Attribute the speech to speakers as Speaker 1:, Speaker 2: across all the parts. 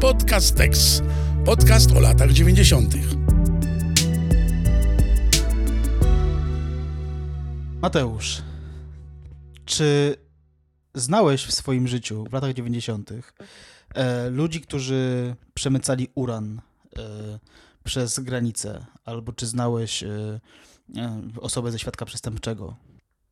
Speaker 1: Podcastex. Podcast o latach 90.
Speaker 2: Mateusz, czy znałeś w swoim życiu w latach 90. E, ludzi, którzy przemycali uran e, przez granicę, albo czy znałeś e, e osobę ze świadka przestępczego?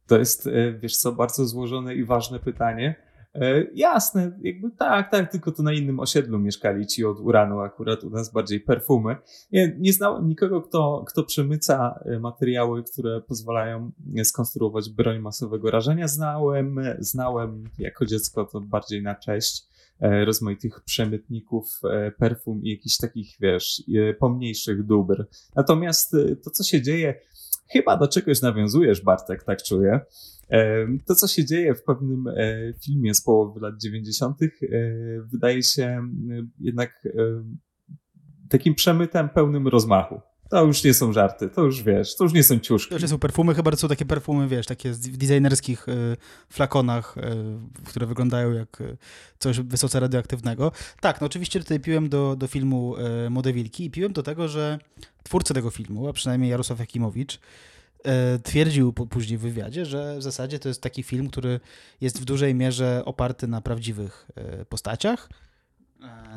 Speaker 3: To jest, e, wiesz co, bardzo złożone i ważne pytanie. E, jasne, jakby tak, tak, tylko to na innym osiedlu mieszkali ci od uranu, akurat u nas bardziej perfumy. Nie, nie znałem nikogo, kto, kto przemyca e, materiały, które pozwalają skonstruować broń masowego rażenia. Znałem, znałem jako dziecko to bardziej na cześć rozmaitych przemytników perfum i jakichś takich, wiesz, pomniejszych dóbr. Natomiast to, co się dzieje, chyba do czegoś nawiązujesz, Bartek, tak czuję. To, co się dzieje w pewnym e, filmie z połowy lat 90., e, wydaje się jednak takim przemytem pełnym rozmachu. To już nie są żarty, to już wiesz, to już nie są ciuszki.
Speaker 2: To już nie są perfumy, chyba to są takie perfumy, wiesz, takie w designerskich y, flakonach, y, które wyglądają jak y, coś wysoce radioaktywnego. Tak, no oczywiście tutaj piłem do, do filmu Młode Wilki i piłem do tego, że twórcy tego filmu, a przynajmniej Jarosław Jakimowicz, twierdził później w wywiadzie, że w zasadzie to jest taki film, który jest w dużej mierze oparty na prawdziwych postaciach, E,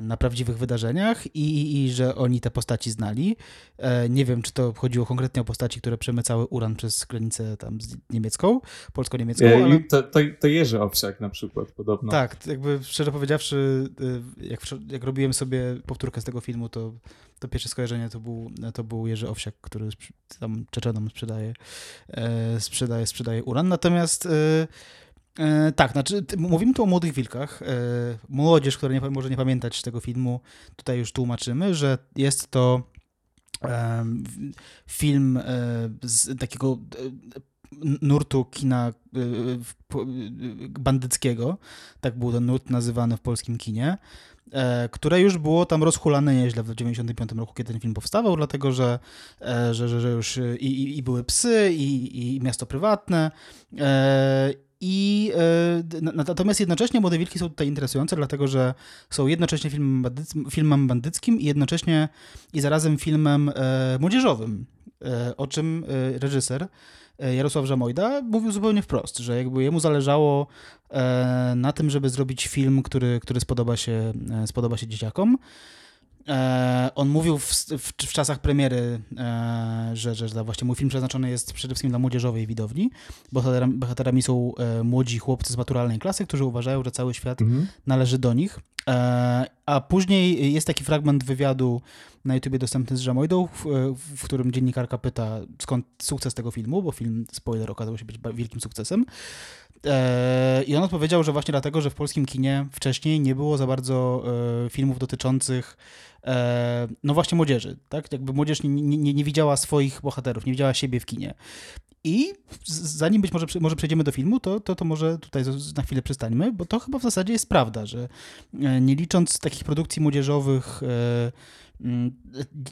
Speaker 2: na prawdziwych wydarzeniach i, i że oni te postaci znali. E, nie wiem, czy to chodziło konkretnie o postaci, które przemycały uran przez granicę tam z niemiecką, polsko-niemiecką.
Speaker 3: E, ale... To, to, to Jerzy Owsiak na przykład podobno.
Speaker 2: Tak, jakby szczerze powiedziawszy, jak, jak robiłem sobie powtórkę z tego filmu, to, to pierwsze skojarzenie to był, to był Jerzy Owsiak, który tam Czeczenom sprzedaje, sprzedaje, sprzedaje uran. Natomiast E, tak, znaczy mówimy tu o Młodych Wilkach. E, młodzież, która nie, może nie pamiętać tego filmu, tutaj już tłumaczymy, że jest to e, film e, z takiego e, nurtu kina e, bandyckiego, tak był ten nurt nazywany w polskim kinie, które już było tam rozhulane nieźle w 1995 roku, kiedy ten film powstawał, dlatego że, że, że, już i, i, były psy, i, i miasto prywatne, i e, natomiast jednocześnie Młode Wilki są tutaj interesujące, dlatego że są jednocześnie filmem, bandyc, filmem bandyckim i jednocześnie i zarazem filmem e, młodzieżowym, e, o czym reżyser Jarosław Żamojda mówił zupełnie wprost, że jakby jemu zależało na tym, żeby zrobić film, który, który spodoba, się, spodoba się dzieciakom. E, on mówił w, w, w czasach premiery, e, że, że, że właśnie mój film przeznaczony jest przede wszystkim dla młodzieżowej widowni. Bohaterami, bohaterami są e, młodzi chłopcy z maturalnej klasy, którzy uważają, że cały świat mhm. należy do nich. A później jest taki fragment wywiadu na YouTubie dostępny z Żamojdą, w, w, którym dziennikarka pyta, skąd sukces tego filmu, bo film, spoiler, okazał się być wielkim sukcesem. I on odpowiedział, że właśnie dlatego, że w polskim kinie wcześniej nie było za bardzo filmów dotyczących E, no właśnie młodzieży, tak? Jakby młodzież nie, nie, nie widziała swoich bohaterów, nie widziała siebie w kinie. I zanim być może, może przejdziemy do filmu, to, to, to może tutaj na chwilę przystańmy, bo to chyba w zasadzie jest prawda, że e, nie licząc takich produkcji młodzieżowych, e, mm,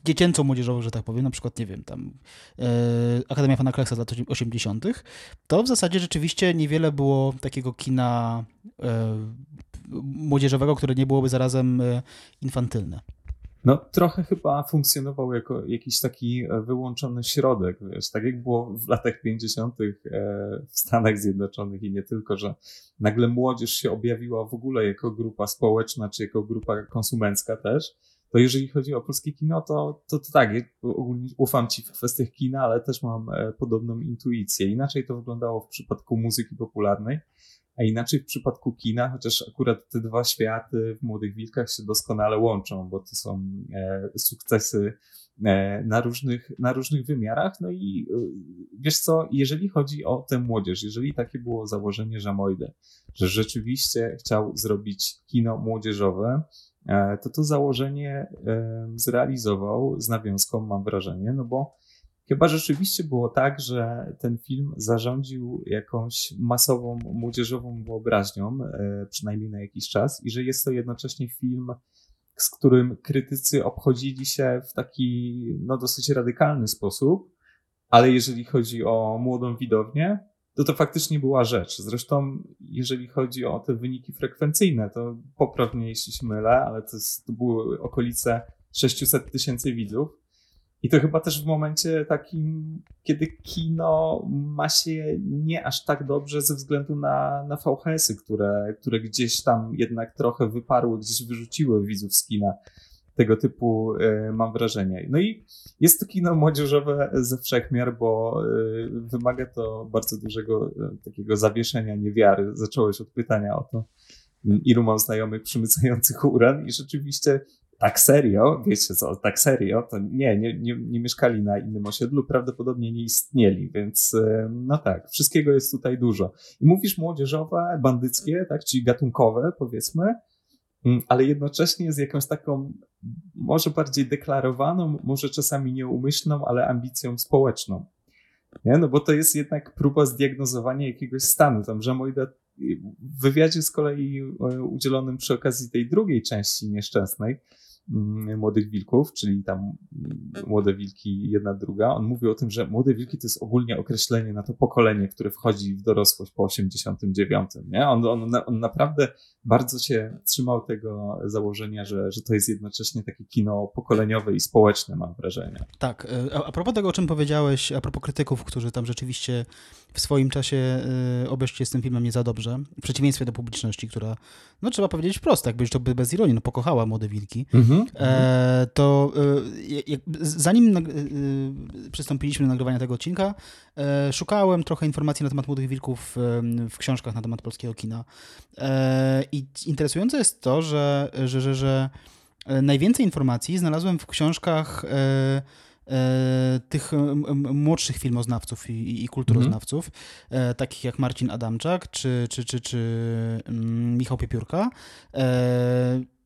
Speaker 2: dziecięco-młodzieżowych, że tak powiem, na przykład, nie wiem, tam Akademia Pana Kleksa z lat 80., to w zasadzie rzeczywiście niewiele było takiego kina młodzieżowego, które nie byłoby zarazem infantylne.
Speaker 3: No, trochę chyba funkcjonował jako jakiś taki e, wyłączony środek, wiesz, tak jak było w latach 50. E, w Stanach Zjednoczonych i nie tylko, że nagle młodzież się objawiła w ogóle jako grupa społeczna, czy jako grupa konsumencka też, to jeżeli chodzi o polskie kino, to, to, to tak, ogólnie ufam ci w kwestiach kina, ale też mam e, podobną intuicję. Inaczej to wyglądało w przypadku muzyki popularnej, a inaczej w przypadku kina, chociaż akurat te dwa światy w Młodych Wilkach się doskonale łączą, bo to są e, sukcesy e, na różnych, na różnych wymiarach. No i e, wiesz co, jeżeli chodzi o tę młodzież, jeżeli takie było założenie Żamojde, że rzeczywiście chciał zrobić kino młodzieżowe, to to założenie zrealizował z nawiązką, mam wrażenie, no bo Chyba rzeczywiście było tak, że ten film zarządził jakąś masową, młodzieżową wyobraźnią, e, przynajmniej na jakiś czas, i że jest to jednocześnie film, z którym krytycy obchodzili się w taki no, dosyć radykalny sposób, ale jeżeli chodzi o młodą widownię, to to faktycznie była rzecz. Zresztą, jeżeli chodzi o te wyniki frekwencyjne, to popraw mnie, jeśli się mylę, ale to, jest, to były okolice 600 tysięcy widzów. I to chyba też w momencie takim, kiedy kino ma się nie aż tak dobrze ze względu na, na VHS-y, które, które gdzieś tam jednak trochę wyparły, gdzieś wyrzuciły widzów z kina. Tego typu y, mam wrażenie. No i jest to kino młodzieżowe ze wszechmiar, bo y, wymaga to bardzo dużego y, takiego zawieszenia niewiary. Zacząłeś od pytania o to, ilu mam znajomych przymycających uran i rzeczywiście tak serio, wiecie co, tak serio, to nie, nie, nie, nie mieszkali na innym osiedlu, prawdopodobnie nie istnieli, więc no tak, wszystkiego jest tutaj dużo. I mówisz młodzieżowe, bandyckie, tak, czyli gatunkowe, powiedzmy, mm, ale jednocześnie z jakąś taką, może bardziej deklarowaną, może czasami nieumyślną, ale ambicją społeczną. Nie? No bo to jest jednak próba zdiagnozowania jakiegoś stanu. Tam Żamoida w wywiadzie z kolei e, udzielonym przy okazji tej drugiej części nieszczęsnej, młodych wilków, czyli tam mm, młode wilki, jedna, druga. On mówi o tym, że młode wilki to jest ogólnie określenie na to pokolenie, które wchodzi w dorosłość po 89. Nie? On, on, on naprawdę bardzo się trzymał tego założenia, że, że to jest jednocześnie takie kino pokoleniowe i społeczne, mam wrażenie.
Speaker 2: Tak. E, a, a propos tego, o czym powiedziałeś, a propos krytyków, którzy tam rzeczywiście w swoim czasie y, obeszli z tym filmem nie za dobrze, w przeciwieństwie do publiczności, która, no trzeba powiedzieć wprost, jakby to bez ironii, no pokochała Młode Wilki, mhm, e, to jak, zanim przystąpiliśmy do nagrywania tego odcinka, e, szukałem trochę informacji na temat Młodych Wilków w książkach na temat polskiego kina. E, I interesujące jest to, że, że, że, że najwięcej informacji znalazłem w książkach E, tych młodszych filmoznawców i, i kulturoznawców, mhm. takich jak Marcin Adamczak czy, czy, czy, czy mm, Michał Piepiórka.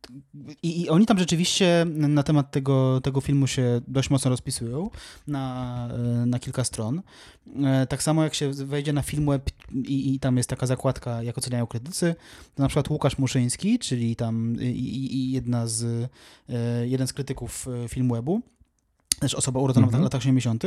Speaker 2: E, I, I, oni tam rzeczywiście na temat tego, tego filmu się dość mocno rozpisują na, na kilka stron. Tak samo jak się wejdzie na Filmweb i, i tam jest taka zakładka, jak oceniają krytycy, to na przykład Łukasz Muszyński, czyli tam i, i jedna z, jeden z krytyków Filmwebu, też osoba urodzona mm -hmm. w mhm. latach 80.,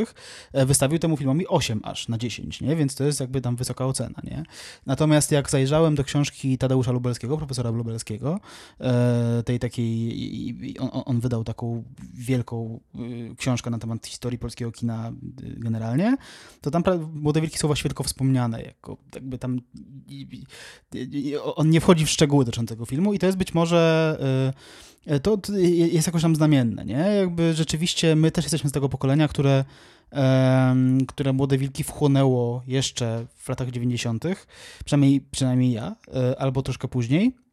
Speaker 2: e, wystawił temu filmowi 8 aż na 10, nie? więc to jest jakby tam wysoka ocena. Nie? Natomiast jak zajrzałem do książki Tadeusza Lubelskiego, profesora Lubelskiego, e, tej takiej, on, on wydał taką wielką y, książkę na temat historii polskiego kina y, generalnie, to tam Młode Wielki są właśnie tylko wspomniane, jako jakby tam on nie wchodzi w szczegóły dotyczącego filmu i to jest być może y, to jest jakoś tam znamienne, nie? Jakby rzeczywiście my też jesteśmy z tego pokolenia, które, które Młode Wilki wchłonęło jeszcze w latach 90., przynajmniej, przynajmniej ja, e, albo troszkę później.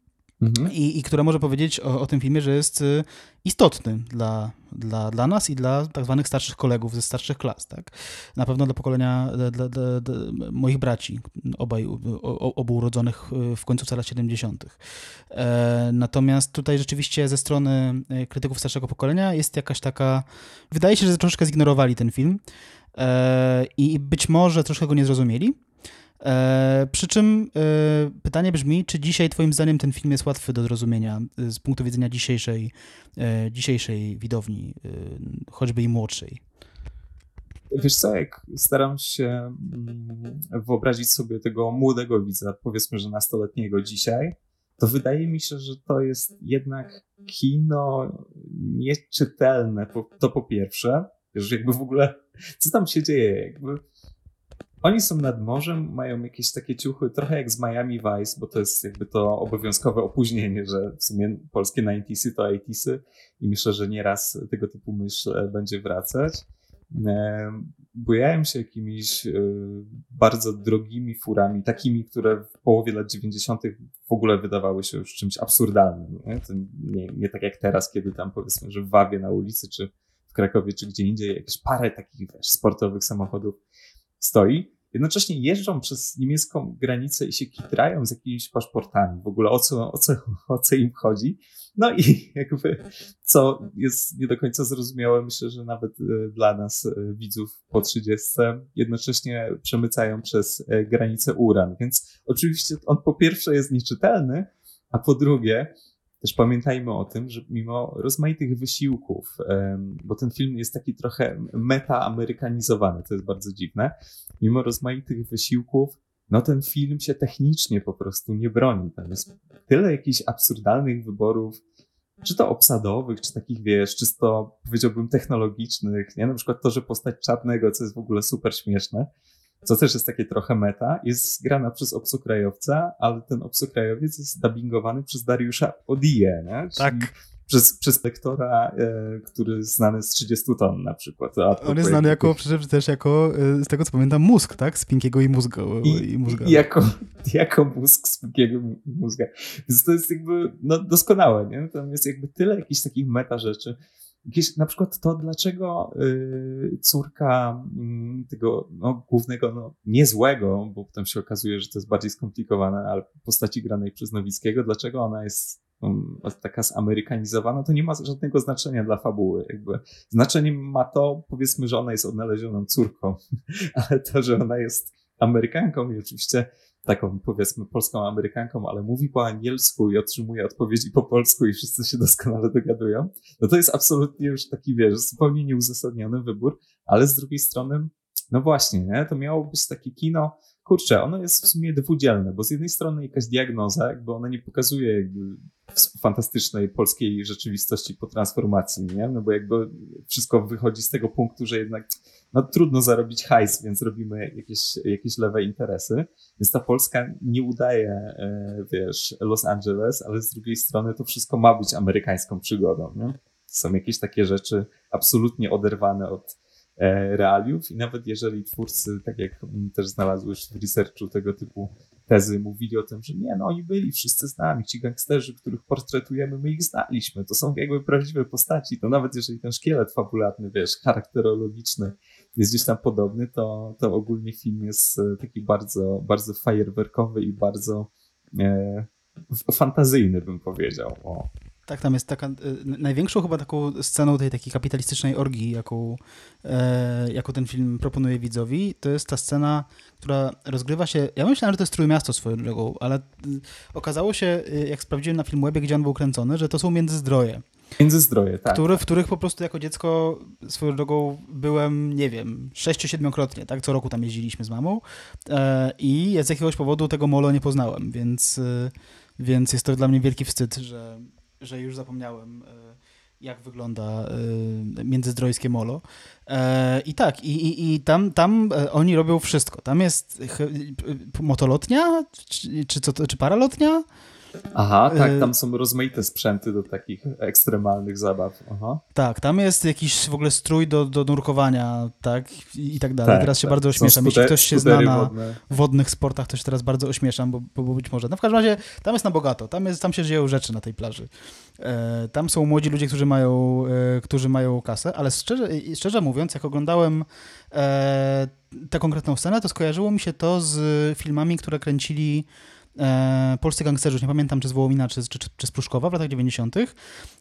Speaker 2: Mhm. I, i które może powiedzieć o, o, tym filmie, że jest y, istotny dla, dla, dla nas i dla tak zwanych starszych kolegów ze starszych klas. Tak? Na pewno dla pokolenia dla, dla, dla moich braci, obaj, obu urodzonych y, w końcu lat 70. E, natomiast tutaj rzeczywiście ze strony y, krytyków starszego pokolenia jest jakaś taka. Wydaje się, że troszkę zignorowali ten film e, i być może troszkę go nie zrozumieli. E, przy czym e, pytanie brzmi, czy dzisiaj Twoim zdaniem ten film jest łatwy do zrozumienia e, z punktu widzenia dzisiejszej, e, dzisiejszej widowni, e, choćby i młodszej?
Speaker 3: Wiesz co, jak staram się mm, wyobrazić sobie tego młodego widza, powiedzmy, że nastoletniego dzisiaj, to wydaje mi się, że to jest jednak kino nieczytelne, to po pierwsze, że jakby w ogóle, co tam się dzieje, jakby oni są nad morzem, mają jakieś takie ciuchy, trochę jak z Miami Vice, bo to jest jakby to obowiązkowe opóźnienie, że w sumie polskie 90 to 80 i myślę, że nieraz tego typu myśl e, będzie wracać. E, bujałem się jakimiś e, bardzo drogimi furami, takimi, które w połowie lat 90. w ogóle wydawały się już czymś absurdalnym. Nie? Nie, nie tak jak teraz, kiedy tam powiedzmy, że w Wawie na ulicy, czy w Krakowie, czy gdzie indziej, jakieś parę takich wiesz, sportowych samochodów stoi. Jednocześnie jeżdżą przez niemiecką granicę i się kitrają z jakimiś paszportami. W ogóle o co, o co, o co im chodzi. No i jakby, co jest nie do końca zrozumiałe, myślę, że nawet e, dla nas, e, widzów po 30, jednocześnie przemycają przez e, granicę uran. Więc oczywiście on po pierwsze jest nieczytelny, a po drugie, też pamiętajmy o tym, że mimo rozmaitych wysiłków, bo ten film jest taki trochę meta-amerykanizowany, to jest bardzo dziwne, mimo rozmaitych wysiłków, no ten film się technicznie po prostu nie broni. Tam jest tyle jakichś absurdalnych wyborów, czy to obsadowych, czy takich, wiesz, czysto powiedziałbym technologicznych, nie? Na przykład to, że postać czarnego, co jest w ogóle super śmieszne, co też jest takie trochę meta, jest grana przez obcokrajowca, ale ten obcokrajowiec jest dubbingowany przez Dariusza Odije, nie?
Speaker 2: Tak.
Speaker 3: Przez, przez lektora, e, który znany z 30 ton na przykład. A
Speaker 2: On jest znany jako, przecież też jako, y, z tego co pamiętam, mózg, tak? Z Pinkiego i mózga.
Speaker 3: I,
Speaker 2: i mózga.
Speaker 3: i jako, jako mózg z Pinkiego mózga. Więc to jest jakby no, doskonałe, nie? Tam jest jakby tyle jakichś takich meta rzeczy. Jakieś, na przykład to, dlaczego y, córka y, tego no, głównego, no, niezłego, bo potem się okazuje, że to jest bardziej skomplikowane, ale postaci granej przez Nowickiego, dlaczego ona jest um, taka zamerykanizowana, to nie ma żadnego znaczenia dla fabuły. Jakby. Znaczeniem ma to, powiedzmy, że ona jest odnalezioną córką, ale to, że ona jest Amerykanką i oczywiście taką powiedzmy polską Amerykanką, ale mówi po angielsku i otrzymuje odpowiedzi po polsku i wszyscy się doskonale dogadują, no to jest absolutnie już taki, wiesz, zupełnie nieuzasadniony wybór, ale z drugiej strony, no właśnie, nie? to miało być takie kino, kurczę, ono jest w sumie dwudzielne, bo z jednej strony jakaś diagnoza, jakby ona nie pokazuje jakby fantastycznej polskiej rzeczywistości po transformacji, nie? No bo jakby wszystko wychodzi z tego punktu, że jednak no trudno zarobić hajs, więc robimy jakieś, jakieś lewe interesy. Więc ta Polska nie udaje, e, wiesz, Los Angeles, ale z drugiej strony to wszystko ma być amerykańską przygodą, nie? Są jakieś takie rzeczy absolutnie oderwane od e, realiów i nawet jeżeli twórcy, tak jak też znalazłeś w researchu tego typu tezy, mówili o tym, że nie, no oni byli wszyscy z nami, ci gangsterzy, których portretujemy, my ich znaliśmy, to są jakby prawdziwe postaci, to nawet jeżeli ten szkielet fabularny, wiesz, charakterologiczny jest gdzieś tam podobny, to, to ogólnie film jest taki bardzo, bardzo fajerwerkowy i bardzo e, fantazyjny, bym powiedział. O.
Speaker 2: Tak, tam jest taka, y, największą chyba taką sceną tej takiej kapitalistycznej orgii, jaką, e, jaką ten film proponuje widzowi, to jest ta scena, która rozgrywa się, ja myślałem, że to jest Trójmiasto swoją drogą, ale y, okazało się, jak sprawdziłem na Filmwebie, gdzie on był kręcony, że to są Międzyzdroje.
Speaker 3: Międzyzdroje, tak.
Speaker 2: Który, w których po prostu jako dziecko swoją drogą byłem, nie wiem, sześciu-siedmiokrotnie, tak? Co roku tam jeździliśmy z mamą e, i z jakiegoś powodu tego molo nie poznałem, więc, e, więc jest to dla mnie wielki wstyd, że, że już zapomniałem, e, jak wygląda międzyzdrojskie molo. I tak, i, i, i tam, tam oni robią wszystko. Tam jest motolotnia, czy, czy, co, czy paralotnia,
Speaker 3: Aha, tak,
Speaker 2: Y-
Speaker 3: tam są rozmaite sprzęty do takich ekstremalnych zabaw. Aha.
Speaker 2: Tak, tam jest jakiś w ogóle strój do, do nurkowania, tak, i, i tak dalej.
Speaker 3: Tak,
Speaker 2: teraz się
Speaker 3: tak.
Speaker 2: bardzo ośmieszam. Jeśli ktoś się zna na
Speaker 3: wodne.
Speaker 2: wodnych sportach, to się teraz bardzo ośmieszam, bo, bo, być może. No w każdym razie tam jest na bogato, tam, jest, tam się dzieją rzeczy na tej plaży. E, tam są młodzi ludzie, którzy mają, e, którzy mają kasę, ale szczerze, szczerze mówiąc, jak oglądałem e, tę konkretną scenę, to skojarzyło mi się to z filmami, które kręcili e, polscy gangsterzy, już nie pamiętam czy z Wołomina, czy, czy, czy z Pruszkowa w latach 90.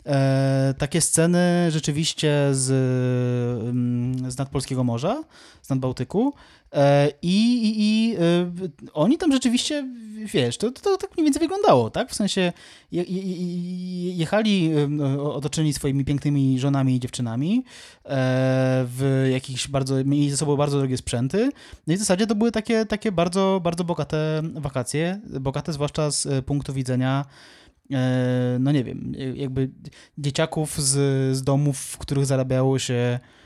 Speaker 2: E, takie sceny rzeczywiście z, mm, z nadpolskiego morza, z nadbałtyku e, i, i, i e, oni tam rzeczywiście, wiesz, to, to, to tak mniej więcej wyglądało, tak? W sensie je, je, je- jechali e, otoczeni swoimi pięknymi żonami i dziewczynami e, w jakichś bardzo, mieli ze sobą bardzo drogie sprzęty no i w zasadzie to były takie, takie bardzo, bardzo bogate wakacje, bogate zwłaszcza z e, punktu widzenia e, no nie wiem, e, jakby dzieciaków z, z domów, w których zarabiało się e,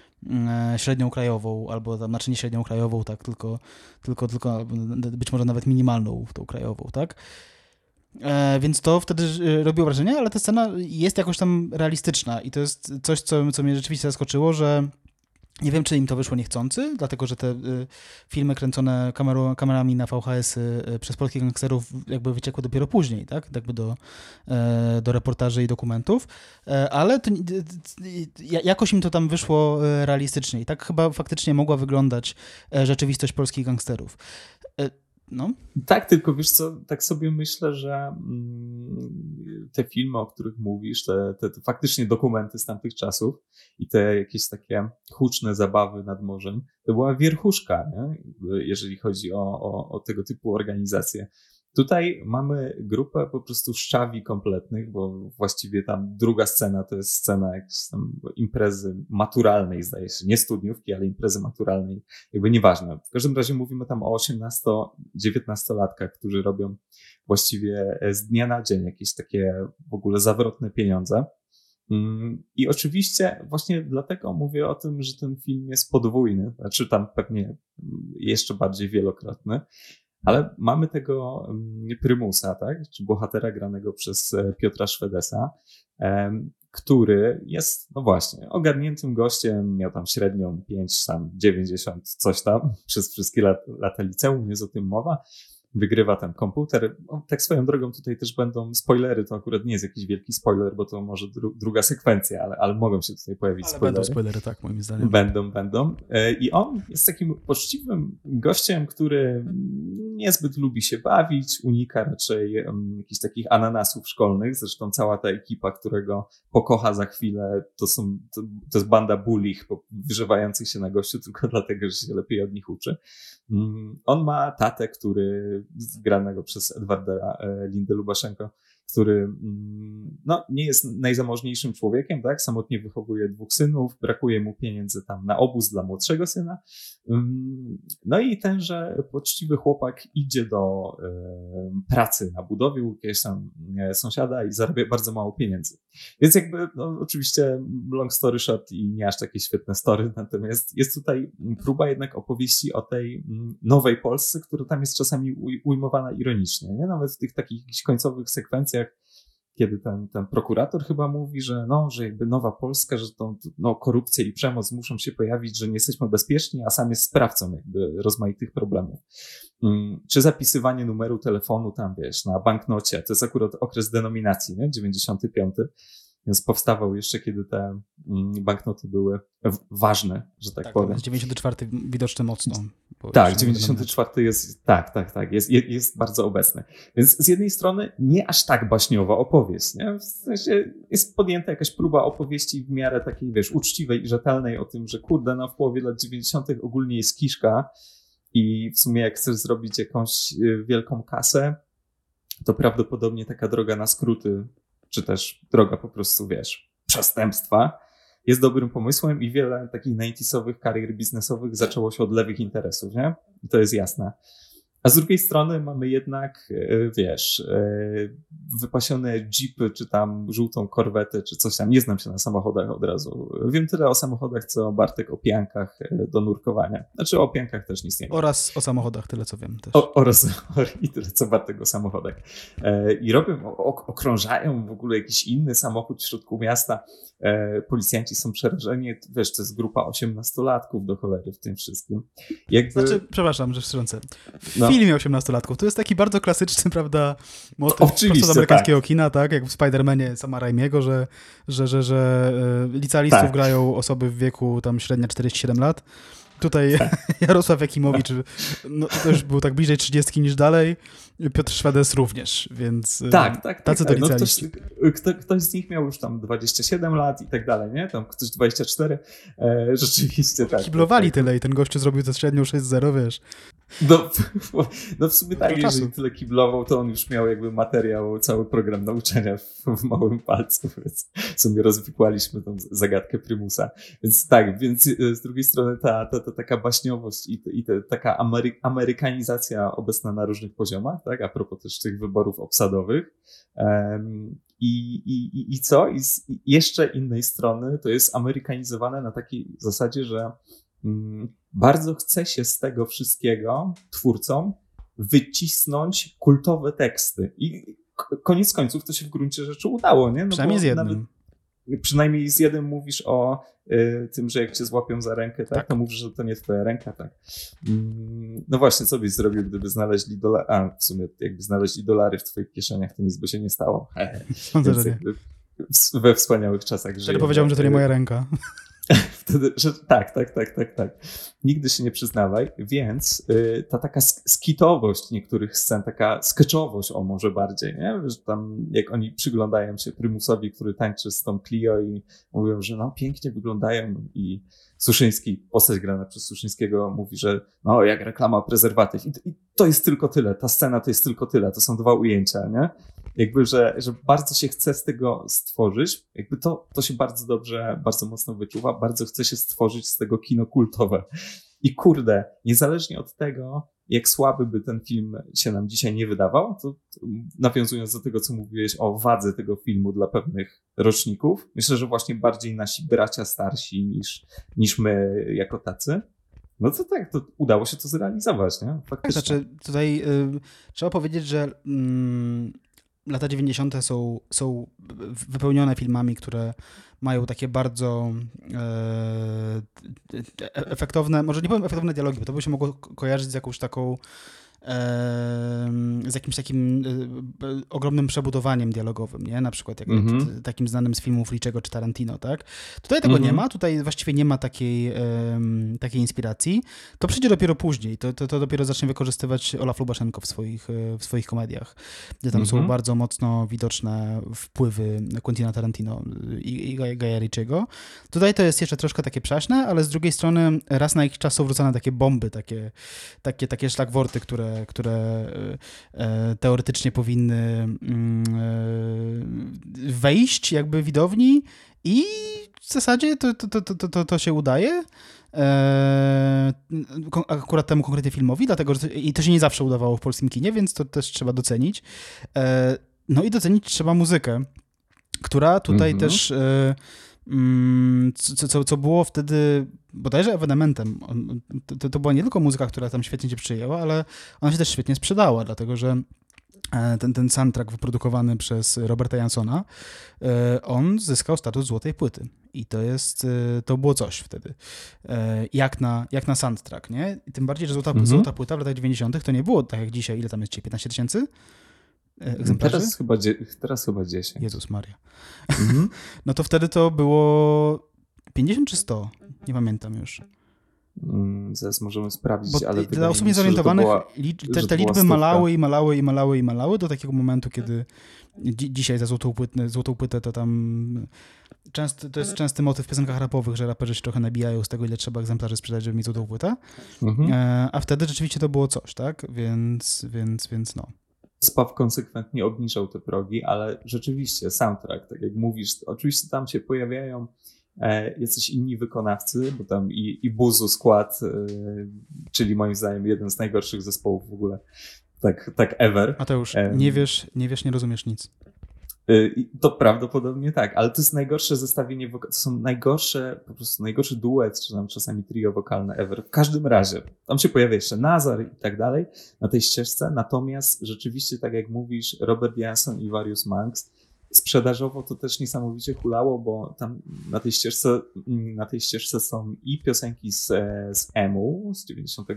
Speaker 2: średnią krajową, albo tam, znaczy nie średnią krajową, tak, tylko, tylko, tylko być może nawet minimalną tą krajową, tak. E, więc to wtedy e, robiło wrażenie, ale ta scena jest jakoś tam realistyczna i to jest coś, co, co mnie rzeczywiście zaskoczyło, że nie wiem, czy im to wyszło niechcący, dlatego że te y, filmy kręcone kamerami na VHS y, przez polskich gangsterów jakby wyciekły dopiero później, tak? Jakby do, e, do reportaży i dokumentów, e, ale to, y, y, ja- jakoś im to tam wyszło e, realistycznie i tak chyba faktycznie mogła wyglądać rzeczywistość polskich gangsterów. No,
Speaker 3: Tak, tylko wiesz co, tak sobie myślę, że mm, te filmy, o których mówisz, te, te, te faktycznie dokumenty z tamtych czasów i te jakieś takie huczne zabawy nad morzem, to była wierchuszka, nie? jeżeli chodzi o, o, o tego typu organizacje. Tutaj mamy grupę po prostu szczawi kompletnych, bo właściwie tam druga scena to jest scena jakiejś tam imprezy maturalnej, zdaje się, nie studniówki, ale imprezy maturalnej, jakby nieważne. W każdym razie mówimy tam o 18-19-latkach, którzy robią właściwie z dnia na dzień jakieś takie w ogóle zawrotne pieniądze. Mm, I oczywiście właśnie dlatego mówię o tym, że ten film jest podwójny, znaczy tam pewnie jeszcze bardziej wielokrotny, ale mamy tego prymusa, tak, czy bohatera granego przez e, Piotra Szwedesa, który jest, no właśnie, ogarniętym gościem, miał tam średnią 5, tam 90, coś tam, przez wszystkie lata liceum, jest o tym mowa, wygrywa ten komputer. No, tak swoją drogą tutaj też będą spoilery, to akurat nie jest jakiś wielki spoiler, bo to może dru druga sekwencja, ale, ale mogą się tutaj pojawić
Speaker 2: ale
Speaker 3: spoilery.
Speaker 2: Będą spoilery, tak, moim zdaniem.
Speaker 3: Będą, będą. E, I on jest takim poczciwym gościem, który niezbyt lubi się bawić, unika raczej um, jakichś takich ananasów szkolnych. Zresztą cała ta ekipa, którego pokocha za chwilę, to są, to, to jest banda bulich wyżywających się na gościu tylko dlatego, że się lepiej od nich uczy. Um, on ma tatę, który granego przez Edwarda e, Lindę Lubaszenko, który mm, no, nie jest najzamożniejszym człowiekiem, tak? Samotnie wychowuje dwóch synów, brakuje mu pieniędzy tam na obóz dla młodszego syna. Mm, no i tenże poczciwy chłopak idzie do pracy na budowie u jakiegoś tam e, sąsiada i zarabia bardzo mało pieniędzy. Więc jakby, no, oczywiście long story short i nie aż takie świetne story, natomiast jest tutaj próba jednak opowieści o tej mm, nowej Polsce, która tam jest czasami ujmowana ironicznie, nie? Nawet w tych takich końcowych sekwencjach kiedy ten, ten prokurator chyba mówi, że no, że jakby nowa Polska, że to no, korupcja i przemoc muszą się pojawić, że nie jesteśmy bezpieczni, a sam jest sprawcą jakby rozmaitych problemów. Hmm, czy zapisywanie numeru telefonu tam, wiesz, na banknocie, to jest akurat okres denominacji, nie? 95 więc powstawał jeszcze, kiedy te mm, banknoty były ważne, że tak,
Speaker 2: tak
Speaker 3: powiem.
Speaker 2: 94 widoczny mocno.
Speaker 3: Tak, 94 jest, tak, tak, tak, jest, jest bardzo obecny. Więc z jednej strony nie aż tak baśniowa opowieść, nie? W sensie jest podjęta jakaś próba opowieści w miarę takiej, wiesz, uczciwej i rzetelnej o tym, że kurde, no w połowie lat 90. ogólnie jest kiszka i w sumie jak chcesz zrobić jakąś y, wielką kasę, to prawdopodobnie taka droga na skróty czy też droga po prostu, wiesz, przestępstwa, jest dobrym pomysłem i wiele takich 90 karier biznesowych zaczęło się od lewych interesów, nie? I to jest jasne. A z drugiej strony mamy jednak, e, wiesz, e, wypasione jeepy, czy tam żółtą korwetę, czy coś tam. Nie znam się na samochodach od razu. Wiem tyle o samochodach, co Bartek o piankach e, do nurkowania. Znaczy o piankach też nic nie wiem.
Speaker 2: Oraz o samochodach, tyle co wiem też.
Speaker 3: O, oraz i tyle co Bartek o samochodach. I robią, okrążają w ogóle jakiś inny samochód w środku miasta. Policjanci są przerażeni. Wiesz, to jest grupa osiemnastolatków do cholery w tym wszystkim.
Speaker 2: Jakby... Znaczy, przepraszam, że wstrzącę. No filmie 18-latków. To jest taki bardzo klasyczny, prawda, motyw z amerykańskiego tak. kina, tak? Jak w Spider-Manie sama Raimiego, że, że, że, że e, licealistów tak. grają osoby w wieku tam średnia 47 lat. Tutaj tak. Jarosław Jakimowicz no, to już był tak bliżej 30 niż dalej. Piotr Szwedes również, więc y, tak, tak, tacy tak, tak. No ktoś,
Speaker 3: kto, ktoś z nich miał już tam 27 lat i tak dalej, nie? Tam ktoś 24. E, rzeczywiście tak.
Speaker 2: Kiblowali
Speaker 3: tak, tak.
Speaker 2: tyle i ten gościu zrobił ze średnią 6-0, wiesz.
Speaker 3: No, no w sumie tak, jeżeli tyle kiblował, to on już miał jakby materiał, cały program nauczania w, w małym palcu, więc w sumie rozwikłaliśmy tą zagadkę Prymusa. Więc tak, więc y, z drugiej strony ta, ta, ta taka baśniowość i, i ta, taka amery, amerykanizacja obecna na różnych poziomach, tak? A propos też tych wyborów obsadowych. Um, i, i, I co? I z jeszcze innej strony to jest amerykanizowane na takiej zasadzie, że bardzo chce się z tego wszystkiego twórcom wycisnąć kultowe teksty. I koniec końców to się w gruncie rzeczy udało, nie? No
Speaker 2: Przynajmniej z jednym. Nawet,
Speaker 3: przynajmniej z jednym mówisz o y, tym, że jak cię złapią za rękę, tak, tak. to mówisz, że to nie twoja ręka, tak. Mm, no właśnie, co byś zrobił, gdyby znaleźli dolary, a w sumie jakby znaleźli dolary w twoich kieszeniach, to nic by się nie stało.
Speaker 2: Sądzę, że nie.
Speaker 3: We wspaniałych czasach
Speaker 2: żyjemy. powiedziałem, że to nie moja ręka.
Speaker 3: Wtedy, że tak, tak, tak, tak, tak. Nigdy się nie przyznawaj, więc y, ta taka skitowość niektórych scen, taka sketchowość, o może bardziej, nie? Że tam jak oni przyglądają się Prymusowi, który tańczy z tą Clio i mówią, że no pięknie wyglądają i Suszyński, postać grana przez Suszyńskiego mówi, że no jak reklama prezerwatyw I, i to jest tylko tyle, ta scena to jest tylko tyle, to są dwa ujęcia, nie? Jakby, że, że bardzo się chce z tego stworzyć, jakby to, to się bardzo dobrze, bardzo mocno wyczuwa, bardzo chce się stworzyć z tego kino kultowe. I kurde, niezależnie od tego, jak słaby by ten film się nam dzisiaj nie wydawał, to, nawiązując do tego, co mówiłeś o wadze tego filmu dla pewnych roczników, myślę, że właśnie bardziej nasi bracia starsi niż, niż my jako tacy. No to tak, to udało się to zrealizować, nie?
Speaker 2: Faktycznie. Znaczy, tutaj y, trzeba powiedzieć, że y, lata 90. są, są wypełnione filmami, które mają takie bardzo e, e efektowne, może nie powiem efektowne dialogi, bo to by się mogło kojarzyć z jakąś taką z jakimś takim e, ogromnym przebudowaniem dialogowym, nie? Na przykład jak mm -hmm. takim znanym z filmów Liczego czy Tarantino, tak? Tutaj tego mm -hmm. nie mhm. ma, tutaj właściwie nie ma takiej, takiej inspiracji. To przyjdzie dopiero później, to, to, to dopiero zacznie wykorzystywać Olaf Lubaszenko w swoich, e, w swoich komediach, gdzie tam mm -hmm. są mhm. bardzo mocno widoczne wpływy Quentina Tarantino i, i Gaja Ritchiego. Tutaj to jest jeszcze troszkę takie przaśne, ale z drugiej strony raz na jakiś czas są wrzucane takie bomby, takie, takie, takie szlagworty, które które, e, teoretycznie powinny mm, e, wejść jakby widowni i w zasadzie to, to, to, to, to się udaje. E, akurat temu konkretnie filmowi, dlatego że i to się nie zawsze udawało w polskim kinie, więc to też trzeba docenić. No i docenić trzeba muzykę, która tutaj mhm. też co, co, co było wtedy bodajże ewenementem. To, to była nie tylko muzyka, która tam świetnie się przyjęła, ale ona się też świetnie sprzedała, dlatego że e, ten, ten soundtrack wyprodukowany przez Roberta Jansona, e, on zyskał status złotej płyty. I to jest, e, to było coś wtedy. Jak na, jak na soundtrack, nie? I tym bardziej, że złota, mhm. złota płyta w latach 90. to nie było tak jak dzisiaj, ile tam jest dzisiaj, 15 tysięcy?
Speaker 3: Egzemplarzy? Teraz chyba, teraz chyba 10.
Speaker 2: Jezus Maria. Mhm. no to wtedy to było 50 czy 100? Nie pamiętam już.
Speaker 3: Mm, zaraz możemy sprawdzić, Bo ale
Speaker 2: dla osób niezorientowanych te, te liczby malały i malały i malały i malały do takiego momentu, kiedy dzi dzisiaj za złotą płytę, złotą płytę to tam często, to jest częsty motyw w piosenkach rapowych, że raperzy się trochę nabijają z tego, ile trzeba egzemplarzy sprzedać, żeby mieć złotą płytę. Mhm. E, a wtedy rzeczywiście to było coś, tak? Więc, więc, więc no.
Speaker 3: Spaw konsekwentnie obniżał te progi, ale rzeczywiście soundtrack, tak jak mówisz, oczywiście tam się pojawiają e, jacyś inni wykonawcy, bo tam i, i Buzu skład, e, czyli moim zdaniem jeden z najgorszych zespołów w ogóle, tak, tak ever.
Speaker 2: Mateusz, nie wiesz, nie wiesz, nie rozumiesz nic.
Speaker 3: Y, to prawdopodobnie tak, ale to jest najgorsze zestawienie, to są najgorsze, po prostu najgorszy duet, czy tam czasami trio wokalne ever. W każdym razie, tam się pojawia jeszcze Nazar i tak dalej na tej ścieżce, natomiast rzeczywiście, tak jak mówisz, Robert Jansson i Various Monks, sprzedażowo to też niesamowicie hulało, bo tam na tej ścieżce, na tej ścieżce są i piosenki z, z EMU z 90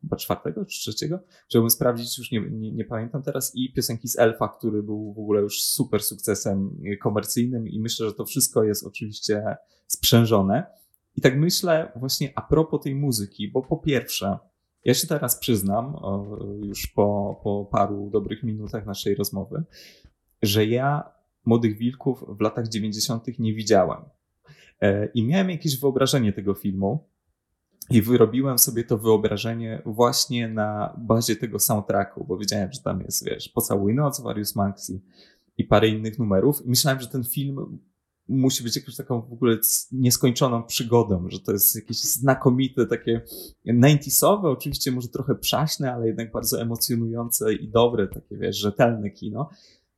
Speaker 3: chyba czwartego czy trzeciego. Chciałbym sprawdzić, już nie, nie, nie, pamiętam teraz, i piosenki z Elfa, który był w ogóle już super sukcesem komercyjnym i myślę, że to wszystko jest oczywiście sprzężone. I tak myślę właśnie a propos tej muzyki, bo po pierwsze, ja się teraz przyznam, już po, po paru dobrych minutach naszej rozmowy, że ja Młodych Wilków w latach 90. nie widziałem. E, I miałem jakieś wyobrażenie tego filmu, i wyrobiłem sobie to wyobrażenie właśnie na bazie tego soundtracku, bo wiedziałem, że tam jest, wiesz, Pocałuj Noc, Various Maxi i parę innych numerów. I myślałem, że ten film musi być jakąś taką w ogóle nieskończoną przygodą, że to jest jakieś znakomite, takie 90sowe, oczywiście może trochę przaśne, ale jednak bardzo emocjonujące i dobre, takie wiesz, rzetelne kino.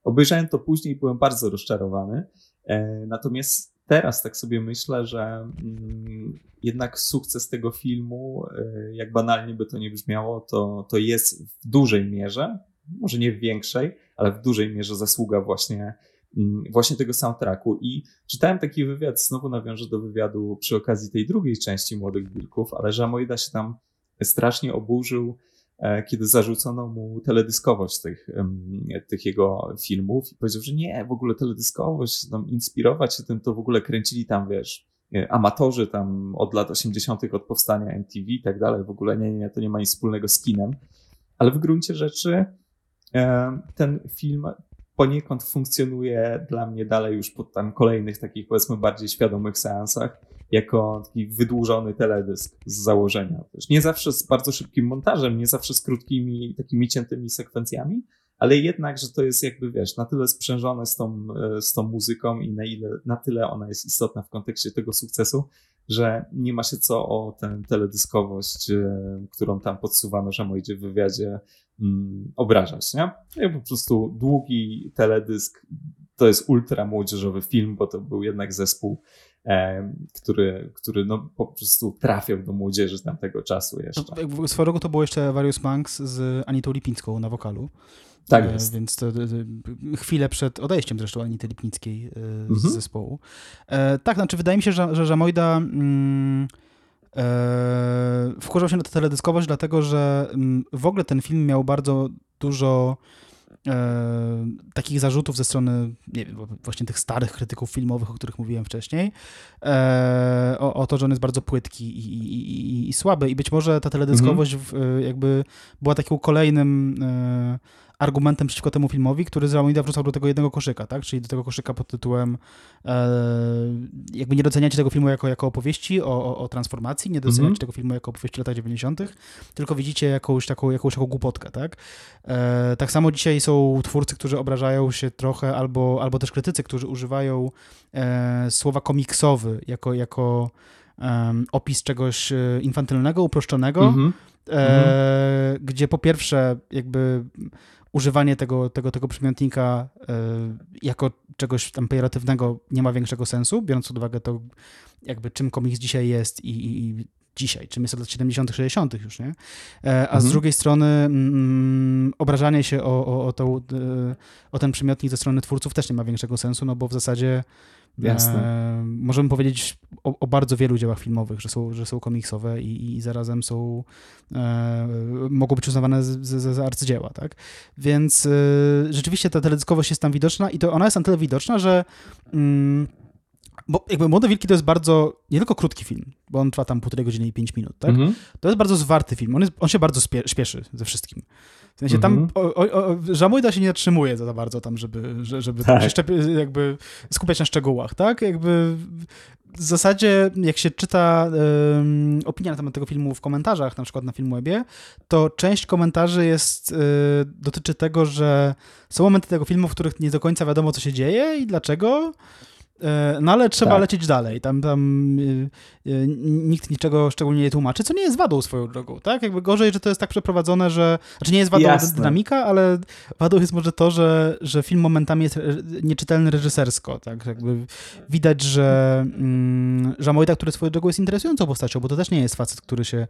Speaker 3: Obejrzałem to później i byłem bardzo rozczarowany. E, natomiast teraz tak sobie myślę, że mm, jednak sukces tego filmu, y, jak banalnie by to nie brzmiało, to, to jest w dużej mierze, może nie w większej, ale w dużej mierze zasługa właśnie, mm, właśnie tego soundtracku. I czytałem taki wywiad, znowu nawiążę do wywiadu przy okazji tej drugiej części Młodych Wilków, ale że Moida się tam strasznie oburzył, kiedy zarzucono mu teledyskowość tych, tych jego filmów i powiedział, że nie, w ogóle teledyskowość, tam inspirować się tym, to w ogóle kręcili tam, wiesz, e, amatorzy tam od lat 80., od powstania MTV i tak dalej. W ogóle nie, nie, to nie ma nic wspólnego z kinem. Ale w gruncie rzeczy e, ten film poniekąd funkcjonuje dla mnie dalej już po tam kolejnych takich powiedzmy bardziej świadomych seansach jako taki wydłużony teledysk z założenia. Też nie zawsze z bardzo szybkim montażem, nie zawsze z krótkimi takimi ciętymi sekwencjami, ale jednak, że to jest jakby, wiesz, na tyle sprzężone z tą, e, z tą muzyką i na, ile, na tyle ona jest istotna w kontekście tego sukcesu, że nie ma się co o tę teledyskowość, e, którą tam podsuwano Żamoidzie w wywiadzie, mm, obrażać, nie? Ja po prostu długi teledysk, to jest ultra młodzieżowy film, bo to był jednak zespół, który, który no po prostu trafiał do młodzieży z tamtego czasu jeszcze.
Speaker 2: No, swojego to było jeszcze Various Monks z Anitą Lipińską na wokalu.
Speaker 3: Tak e, jest.
Speaker 2: Więc to, chwilę przed odejściem zresztą Anity Lipnickiej e, z mhm. zespołu. E, tak, znaczy wydaje mi się, że, że Żamojda mm, e, wkurzał się na tę teledyskowość, dlatego że mm, w ogóle ten film miał bardzo dużo e, takich zarzutów ze strony nie wiem, właśnie tych starych krytyków filmowych, o których mówiłem wcześniej, e, o, o, to, że on jest bardzo płytki i, i, i, i słaby i być może ta teledyskowość mhm. w, jakby była takim kolejnym argumentem przeciwko temu filmowi, który z Ramonida wrzucał do tego jednego koszyka, tak? Czyli do tego koszyka pod tytułem e, jakby nie doceniacie tego filmu jako, jako opowieści o, o, o transformacji, nie doceniacie mm -hmm. tego filmu jako opowieści latach 90., tylko widzicie jakąś taką, jakąś taką głupotkę, tak? E, tak samo dzisiaj są twórcy, którzy obrażają się trochę, albo, albo też krytycy, którzy używają e, słowa komiksowy jako, jako opis czegoś e, infantylnego, uproszczonego, mm -hmm. E, gdzie po pierwsze jakby używanie tego, tego, tego przymiotnika y, jako czegoś tam pejoratywnego nie ma większego sensu, biorąc pod uwagę to, jakby czym komiks dzisiaj jest i, i dzisiaj, czym jest od lat 70., 60. już, nie? E, a mhm. z drugiej strony mm, obrażanie się o, o, o, tą, o ten przymiotnik ze strony twórców też nie ma większego sensu, no bo w zasadzie
Speaker 3: Jasne.
Speaker 2: E, możemy powiedzieć o, o, bardzo wielu dziełach filmowych, że są, że są komiksowe i, i zarazem są, e, mogą być uznawane za, za arcydzieła, tak? Więc e, rzeczywiście ta teledyskowość jest tam widoczna i to ona jest na tyle widoczna, że mm, bo jakby Młode Wilki to jest bardzo, nie tylko krótki film, bo on trwa tam półtorej godziny i pięć minut, tak? -hmm. To jest bardzo zwarty film. On, jest, on się bardzo spie, śpieszy ze wszystkim. W sensie tam -hmm. o, o, Żamojda się nie zatrzymuje za bardzo tam, żeby, żeby tak. się jakby skupiać na szczegółach, tak? Jakby w zasadzie, jak się czyta um, opinia na temat tego filmu w komentarzach, na przykład na Filmwebie, to część komentarzy jest, y, dotyczy tego, że są momenty tego filmu, w których nie do końca wiadomo, co się dzieje i dlaczego. E, no ale trzeba tak. lecieć dalej. Tam, tam y, y, nikt niczego szczególnie nie tłumaczy, co nie jest wadą swoją drogą, tak? Jakby gorzej, że to jest tak przeprowadzone, że... Znaczy nie jest wadą Jasne. dynamika, ale wadą jest może to, że, że film momentami jest nieczytelny reżysersko, tak? Jakby widać, że mm, Żamojda, który swoją drogą jest interesującą postacią, bo to też nie jest facet, który się,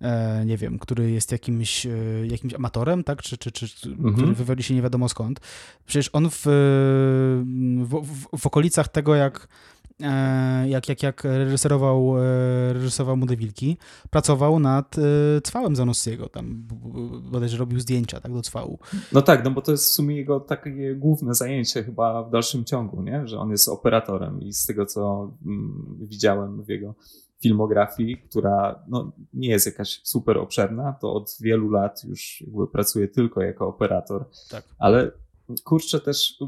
Speaker 2: e, nie wiem, który jest jakimś, e, jakimś amatorem, tak? Czy, czy, czy mhm. który wywodzi się nie wiadomo skąd. Przecież on w, w, w, w okolicach tego, jak, e, jak, jak, jak reżyserował, e, reżyserował Młode Wilki, pracował nad e, Cwałem Zanossiego, tam bodajże robił zdjęcia tak, do Cwału.
Speaker 3: No tak, no bo to jest w sumie jego takie główne zajęcie chyba w dalszym ciągu, nie? że on jest operatorem i z tego, co mm, widziałem w jego filmografii, która no, nie jest jakaś super obszerna, to od wielu lat już jakby pracuje tylko jako operator,
Speaker 2: tak.
Speaker 3: ale kurczę też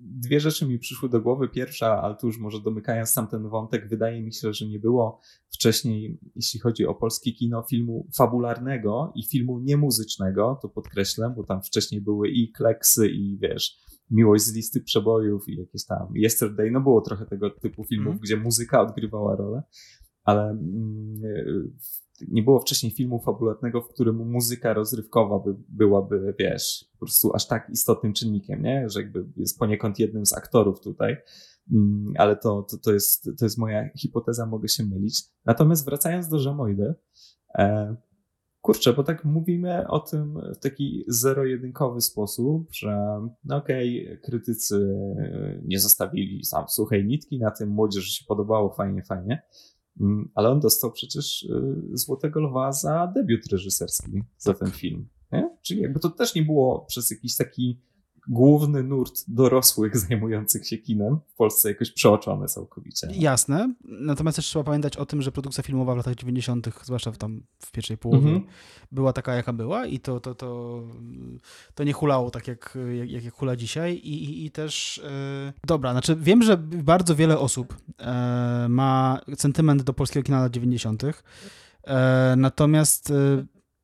Speaker 3: dwie rzeczy mi przyszły do głowy. Pierwsza, ale tu już może domykając sam ten wątek, wydaje mi się, że nie było wcześniej, jeśli chodzi o polskie kino, filmu fabularnego i filmu niemuzycznego, to podkreślam, bo tam wcześniej były i kleksy, i wiesz, Miłość z listy przebojów i jakieś tam Yesterday, no było trochę tego typu filmów, mm. gdzie muzyka odgrywała rolę, ale mm, nie było wcześniej filmu fabularnego, w którym muzyka rozrywkowa by, byłaby, wiesz, po prostu aż tak istotnym czynnikiem, nie? Że jakby jest poniekąd jednym z aktorów tutaj. Mm, ale to, to, to, jest, to jest moja hipoteza, mogę się mylić. Natomiast wracając do Żamoidy, e, kurczę, bo tak mówimy o tym w taki zero-jedynkowy sposób, że no okej, okay, krytycy nie zostawili sam suchej nitki na tym, młodzieży się podobało, fajnie, fajnie, ale on dostał przecież y, Złotego Lwa za debiut reżyserski za ten film. Nie? Czyli jakby to też nie było przez jakiś taki główny nurt dorosłych zajmujących się kinem w Polsce jakoś przeoczony całkowicie.
Speaker 2: Jasne, natomiast też trzeba pamiętać o tym, że produkcja filmowa w latach 90., zwłaszcza w tam w pierwszej połowie,
Speaker 3: Mhm.
Speaker 2: była taka, jaka była i to, to, to, to nie hulało tak, jak, jak, jak hula dzisiaj i, i, i też... e, dobra, znaczy wiem, że bardzo wiele osób e, ma sentyment do polskiego kina lat 90., e, natomiast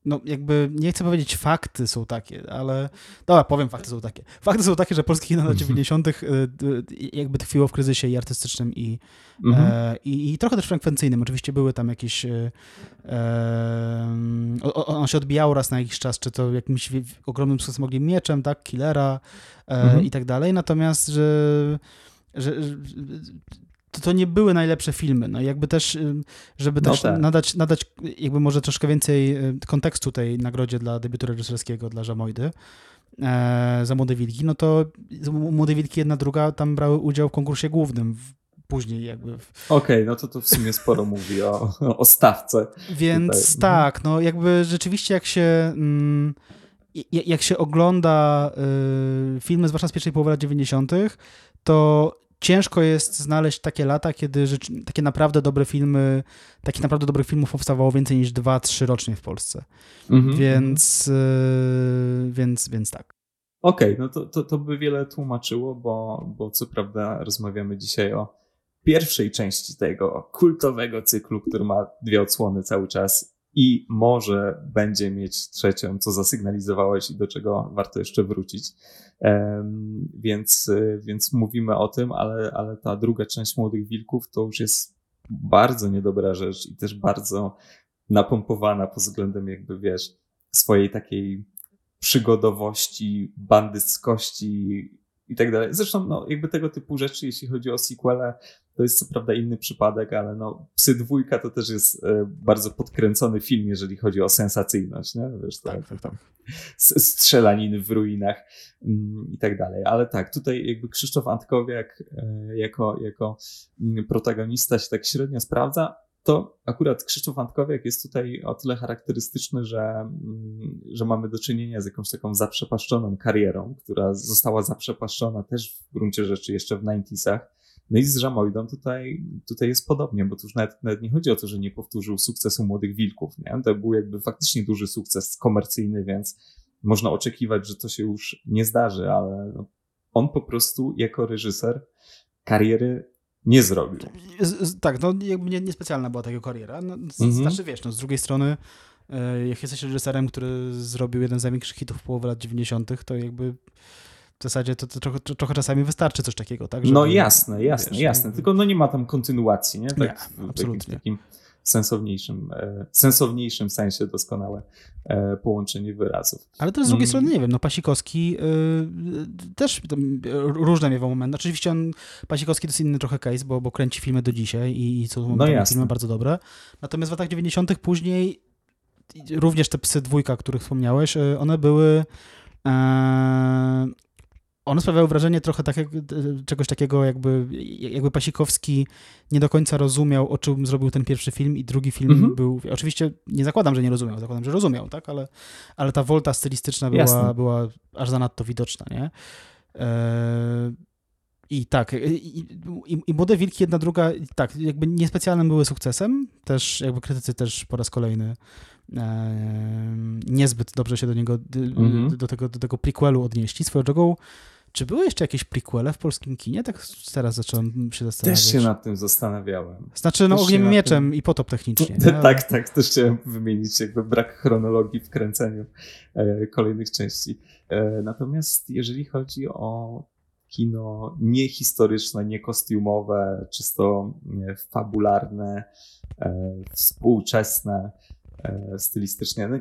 Speaker 2: no jakby, nie chcę powiedzieć fakty są takie, ale dobra, powiem fakty są takie. Fakty są takie, że polskie kino lat 90. e, d- jakby tkwiło w kryzysie i artystycznym i,
Speaker 3: Mhm.
Speaker 2: E, i, I trochę też frekwencyjnym. Oczywiście były tam jakieś. E, on się odbijał raz na jakiś czas, czy to jakimś ogromnym sukcesem mogli mieczem, tak, killera e,
Speaker 3: Mhm.
Speaker 2: i tak dalej. Natomiast, że, że, że to, to nie były najlepsze filmy. No jakby też, y, żeby
Speaker 3: No
Speaker 2: też
Speaker 3: tak.
Speaker 2: nadać, nadać jakby może troszkę więcej y, kontekstu tej nagrodzie dla debiutu reżyserskiego dla Żamojdy e, za Młode Wilki, no to Młode Wilki jedna, druga tam brały udział w konkursie głównym w, później jakby w,
Speaker 3: Okej, no to to w sumie sporo mówi o, o stawce.
Speaker 2: Więc
Speaker 3: Tutaj,
Speaker 2: tak, no jakby rzeczywiście jak się mm, jak się ogląda y, filmy, zwłaszcza z pierwszej połowy lat 90., to ciężko jest znaleźć takie lata, kiedy rzecz, takie naprawdę dobre filmy, takich naprawdę dobrych filmów powstawało więcej niż dwa, trzy rocznie w Polsce.
Speaker 3: Mhm.
Speaker 2: Więc, y, więc, więc tak.
Speaker 3: Okej, no to, to, to by wiele tłumaczyło, bo, bo co prawda rozmawiamy dzisiaj o pierwszej części tego kultowego cyklu, który ma dwie odsłony cały czas i może będzie mieć trzecią, co zasygnalizowałeś i do czego warto jeszcze wrócić. Więc, y, więc mówimy o tym, ale, ale ta druga część Młodych Wilków to już jest bardzo niedobra rzecz i też bardzo napompowana pod względem jakby, wiesz, swojej takiej przygodowości, bandyckości i tak dalej. Zresztą, no, jakby tego typu rzeczy, jeśli chodzi o sequele, to jest co prawda inny przypadek, ale no, Psy dwójka to też jest e, bardzo podkręcony film, jeżeli chodzi o sensacyjność, nie? Wiesz,
Speaker 2: Tak, tak, tak.
Speaker 3: s- strzelaniny w ruinach mm, i tak dalej. Ale tak, tutaj jakby Krzysztof Antkowiak e, jako, jako mm, protagonista się tak średnio sprawdza, to akurat Krzysztof Antkowiak jest tutaj o tyle charakterystyczny, że, mm, że mamy do czynienia z jakąś taką zaprzepaszczoną karierą, która została zaprzepaszczona też w gruncie rzeczy jeszcze w 90sach. No i z Żamojdą tutaj, tutaj jest podobnie, bo tu już nawet, nawet nie chodzi o to, że nie powtórzył sukcesu Młodych Wilków. Nie? To był jakby faktycznie duży sukces komercyjny, więc można oczekiwać, że to się już nie zdarzy, ale no, on po prostu jako reżyser kariery nie zrobił.
Speaker 2: Tak, no jakby nie, niespecjalna była ta jego kariera. No,
Speaker 3: Mhm.
Speaker 2: Znaczy wiesz, no z drugiej strony e, jak jesteś reżyserem, który zrobił jeden z największych hitów w połowie lat 90., to jakby w zasadzie to, to trochę, trochę czasami wystarczy coś takiego, tak?
Speaker 3: no
Speaker 2: żeby,
Speaker 3: jasne, jasne,
Speaker 2: wiesz,
Speaker 3: jasne. Tylko no nie ma tam kontynuacji, nie? Tak,
Speaker 2: Nie, absolutnie.
Speaker 3: takim sensowniejszym, e, sensowniejszym sensie doskonałe e, połączenie wyrazów.
Speaker 2: Ale też z drugiej
Speaker 3: Mm.
Speaker 2: strony, nie wiem, no Pasikowski y, też różne miewał momenty. Oczywiście on, Pasikowski to jest inny trochę case, bo, bo kręci filmy do dzisiaj i, i są
Speaker 3: No
Speaker 2: filmy bardzo dobre. Natomiast w latach 90. później również te psy dwójka, o których wspomniałeś, one były e, one sprawiały wrażenie trochę tak, jak- czegoś takiego, jakby, jakby Pasikowski nie do końca rozumiał, o czym zrobił ten pierwszy film i drugi film
Speaker 3: Mhm.
Speaker 2: był... Oczywiście nie zakładam, że nie rozumiał, zakładam, że rozumiał, tak? Ale, ale ta wolta stylistyczna była,
Speaker 3: Jasne.
Speaker 2: była aż zanadto widoczna, nie? I tak, i, i, i Młode Wilki, jedna, druga, tak, jakby niespecjalnym były sukcesem, też jakby krytycy też po raz kolejny e, niezbyt dobrze się do niego, d-
Speaker 3: Mhm.
Speaker 2: do, tego, do tego prequelu odnieśli. Swoją drogą, czy były jeszcze jakieś prequele w polskim kinie? Tak teraz zacząłem się zastanawiać.
Speaker 3: Też się nad tym zastanawiałem.
Speaker 2: Znaczy, no
Speaker 3: też
Speaker 2: Ogniem Mieczem
Speaker 3: tym-
Speaker 2: i Potop technicznie. nie?
Speaker 3: Tak, tak, też chciałem wymienić jakby brak chronologii w kręceniu e, kolejnych części. E, natomiast jeżeli chodzi o kino niehistoryczne, niekostiumowe, czysto e, fabularne, e, współczesne, e, stylistycznie, no,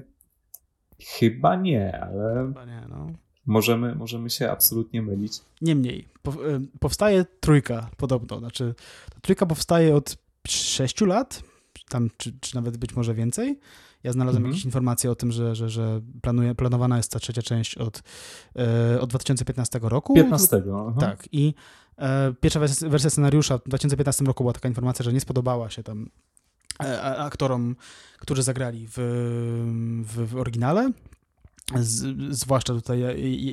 Speaker 3: chyba nie, ale
Speaker 2: Chyba nie, no.
Speaker 3: możemy, możemy się absolutnie mylić.
Speaker 2: Niemniej, y, powstaje trójka podobno. Znaczy, ta trójka powstaje od sześciu lat, czy tam, czy, czy nawet być może więcej. Ja znalazłem
Speaker 3: Mhm.
Speaker 2: jakieś informacje o tym, że, że, że planuje, planowana jest ta trzecia część od, e, od 2015 roku.
Speaker 3: 15. aha.
Speaker 2: Tak. I e, pierwsza wersja, scenariusza w 2015 roku była taka informacja, że nie spodobała się tam e, aktorom, którzy zagrali w, w, w oryginale. z, zwłaszcza tutaj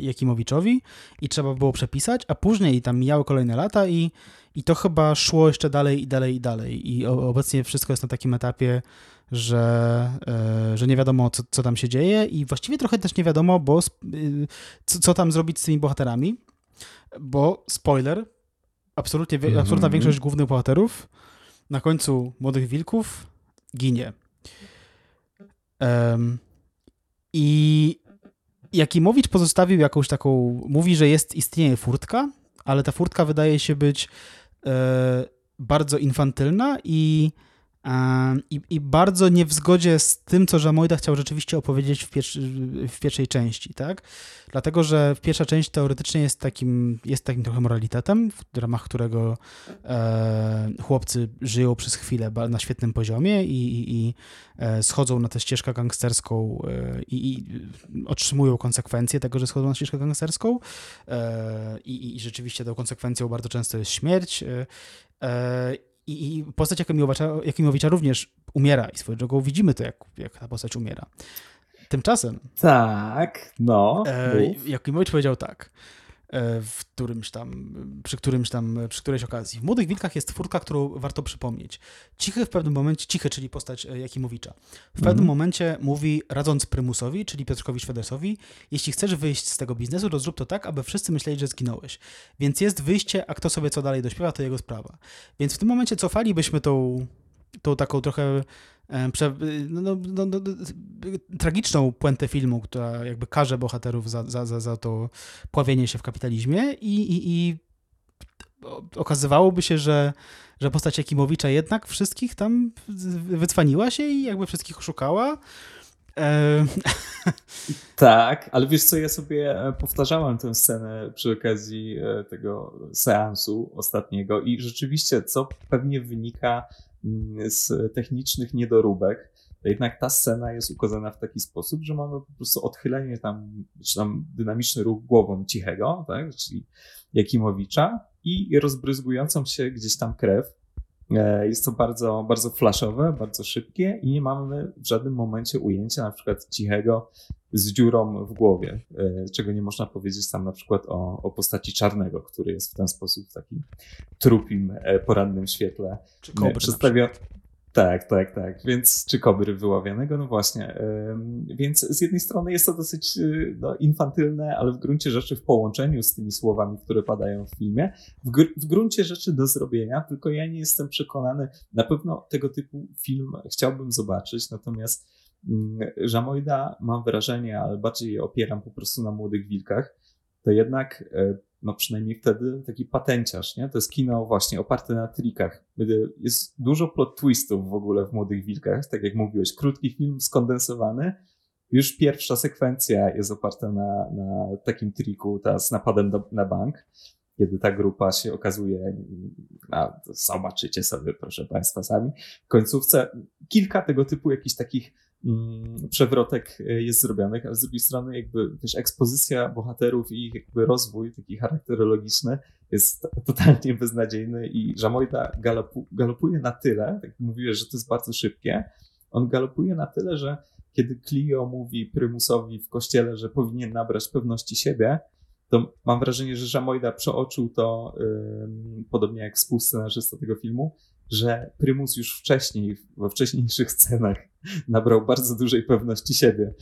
Speaker 2: Jakimowiczowi i trzeba było przepisać, a później tam mijały kolejne lata i, i to chyba szło jeszcze dalej i dalej i dalej i obecnie wszystko jest na takim etapie, że, e, że nie wiadomo, co, co tam się dzieje i właściwie trochę też nie wiadomo, bo y, co, co tam zrobić z tymi bohaterami, bo spoiler, absolutnie, -hmm. absolutna większość głównych bohaterów na końcu Młodych Wilków ginie. Um, I Jakimowicz pozostawił jakąś taką, mówi, że jest, istnieje furtka, ale ta furtka wydaje się być bardzo infantylna i i, I, bardzo nie w zgodzie z tym, co Żamojda chciał rzeczywiście opowiedzieć w, w, pierwszej części, tak? Dlatego, że pierwsza część teoretycznie jest takim, jest takim trochę moralitetem, w ramach którego e, chłopcy żyją przez chwilę na świetnym poziomie i, i, i e, schodzą na tę ścieżkę gangsterską e, i, otrzymują konsekwencje tego, że schodzą na ścieżkę gangsterską e, i, rzeczywiście tą konsekwencją bardzo często jest śmierć. E, e, i, i postać Jakimowicza, Jakimowicza również umiera i swoją drogą widzimy to, jak, jak ta postać umiera. Tymczasem.
Speaker 3: Tak, no.
Speaker 2: E, Jakimowicz powiedział tak. E, w którymś tam, przy którymś tam, przy którejś okazji. W Młodych Wilkach jest twórka, którą warto przypomnieć. Cichy w pewnym momencie, Cichy, czyli postać e, Jakimowicza, w pewnym mm. momencie mówi, radząc Prymusowi, czyli Piotrkowi Szwedesowi, jeśli chcesz wyjść z tego biznesu, to zrób to tak, aby wszyscy myśleli, że zginąłeś. Więc jest wyjście, a kto sobie co dalej dośpiewa, to jego sprawa. Więc w tym momencie cofalibyśmy tą, tą taką trochę E, prze, no, no, no, no, tragiczną puentę filmu, która jakby karze bohaterów za, za, za, za to pławienie się w kapitalizmie i, i, i okazywałoby się, że, że postać Jakimowicza jednak wszystkich tam wycwaniła się i jakby wszystkich szukała. E...
Speaker 3: Tak, ale wiesz co, ja sobie e, powtarzałem tę scenę przy okazji tego seansu ostatniego i rzeczywiście, co pewnie wynika z technicznych niedoróbek, jednak ta scena jest ukazana w taki sposób, że mamy po prostu odchylenie tam, czy tam dynamiczny ruch głową cichego, tak, czyli Jakimowicza i rozbryzgującą się gdzieś tam krew. E, jest to bardzo, bardzo flashowe, bardzo szybkie i nie mamy w żadnym momencie ujęcia na przykład cichego z dziurą w głowie, e, czego nie można powiedzieć tam na przykład o, o postaci czarnego, który jest w ten sposób w takim trupim, e, porannym świetle
Speaker 2: czy kobry przedstawiony.
Speaker 3: Tak, tak, tak. Więc czy kobry wyławianego? No właśnie. Więc z jednej strony jest to dosyć no, infantylne, ale w gruncie rzeczy w połączeniu z tymi słowami, które padają w filmie, w, gr w gruncie rzeczy do zrobienia, tylko ja nie jestem przekonany. Na pewno tego typu film chciałbym zobaczyć, natomiast Mm, mam wrażenie, ale bardziej opieram po prostu na młodych wilkach, to jednak e, no przynajmniej wtedy taki patenciarz, nie? To jest kino właśnie oparte na trikach. Jest dużo plot twistów w ogóle w Młodych Wilkach, tak jak mówiłeś, krótki film skondensowany. Już pierwsza sekwencja jest oparta na, na takim triku, ta z napadem do, na bank, kiedy ta grupa się okazuje, a zobaczycie sobie, proszę Państwa, sami, w końcówce kilka tego typu jakichś takich przewrotek e, jest zrobionych, a z drugiej strony jakby też ekspozycja bohaterów i ich jakby rozwój taki charakterologiczny jest totalnie beznadziejny i Żamojda galopu, galopuje na tyle, tak mówiłeś, że to jest bardzo szybkie, on galopuje na tyle, że kiedy Clio mówi Prymusowi w kościele, że powinien nabrać pewności siebie, to mam wrażenie, że Żamojda przeoczył to, yy, podobnie jak współscenarzysta tego filmu, że Prymus już wcześniej, we wcześniejszych scenach nabrał bardzo dużej pewności siebie.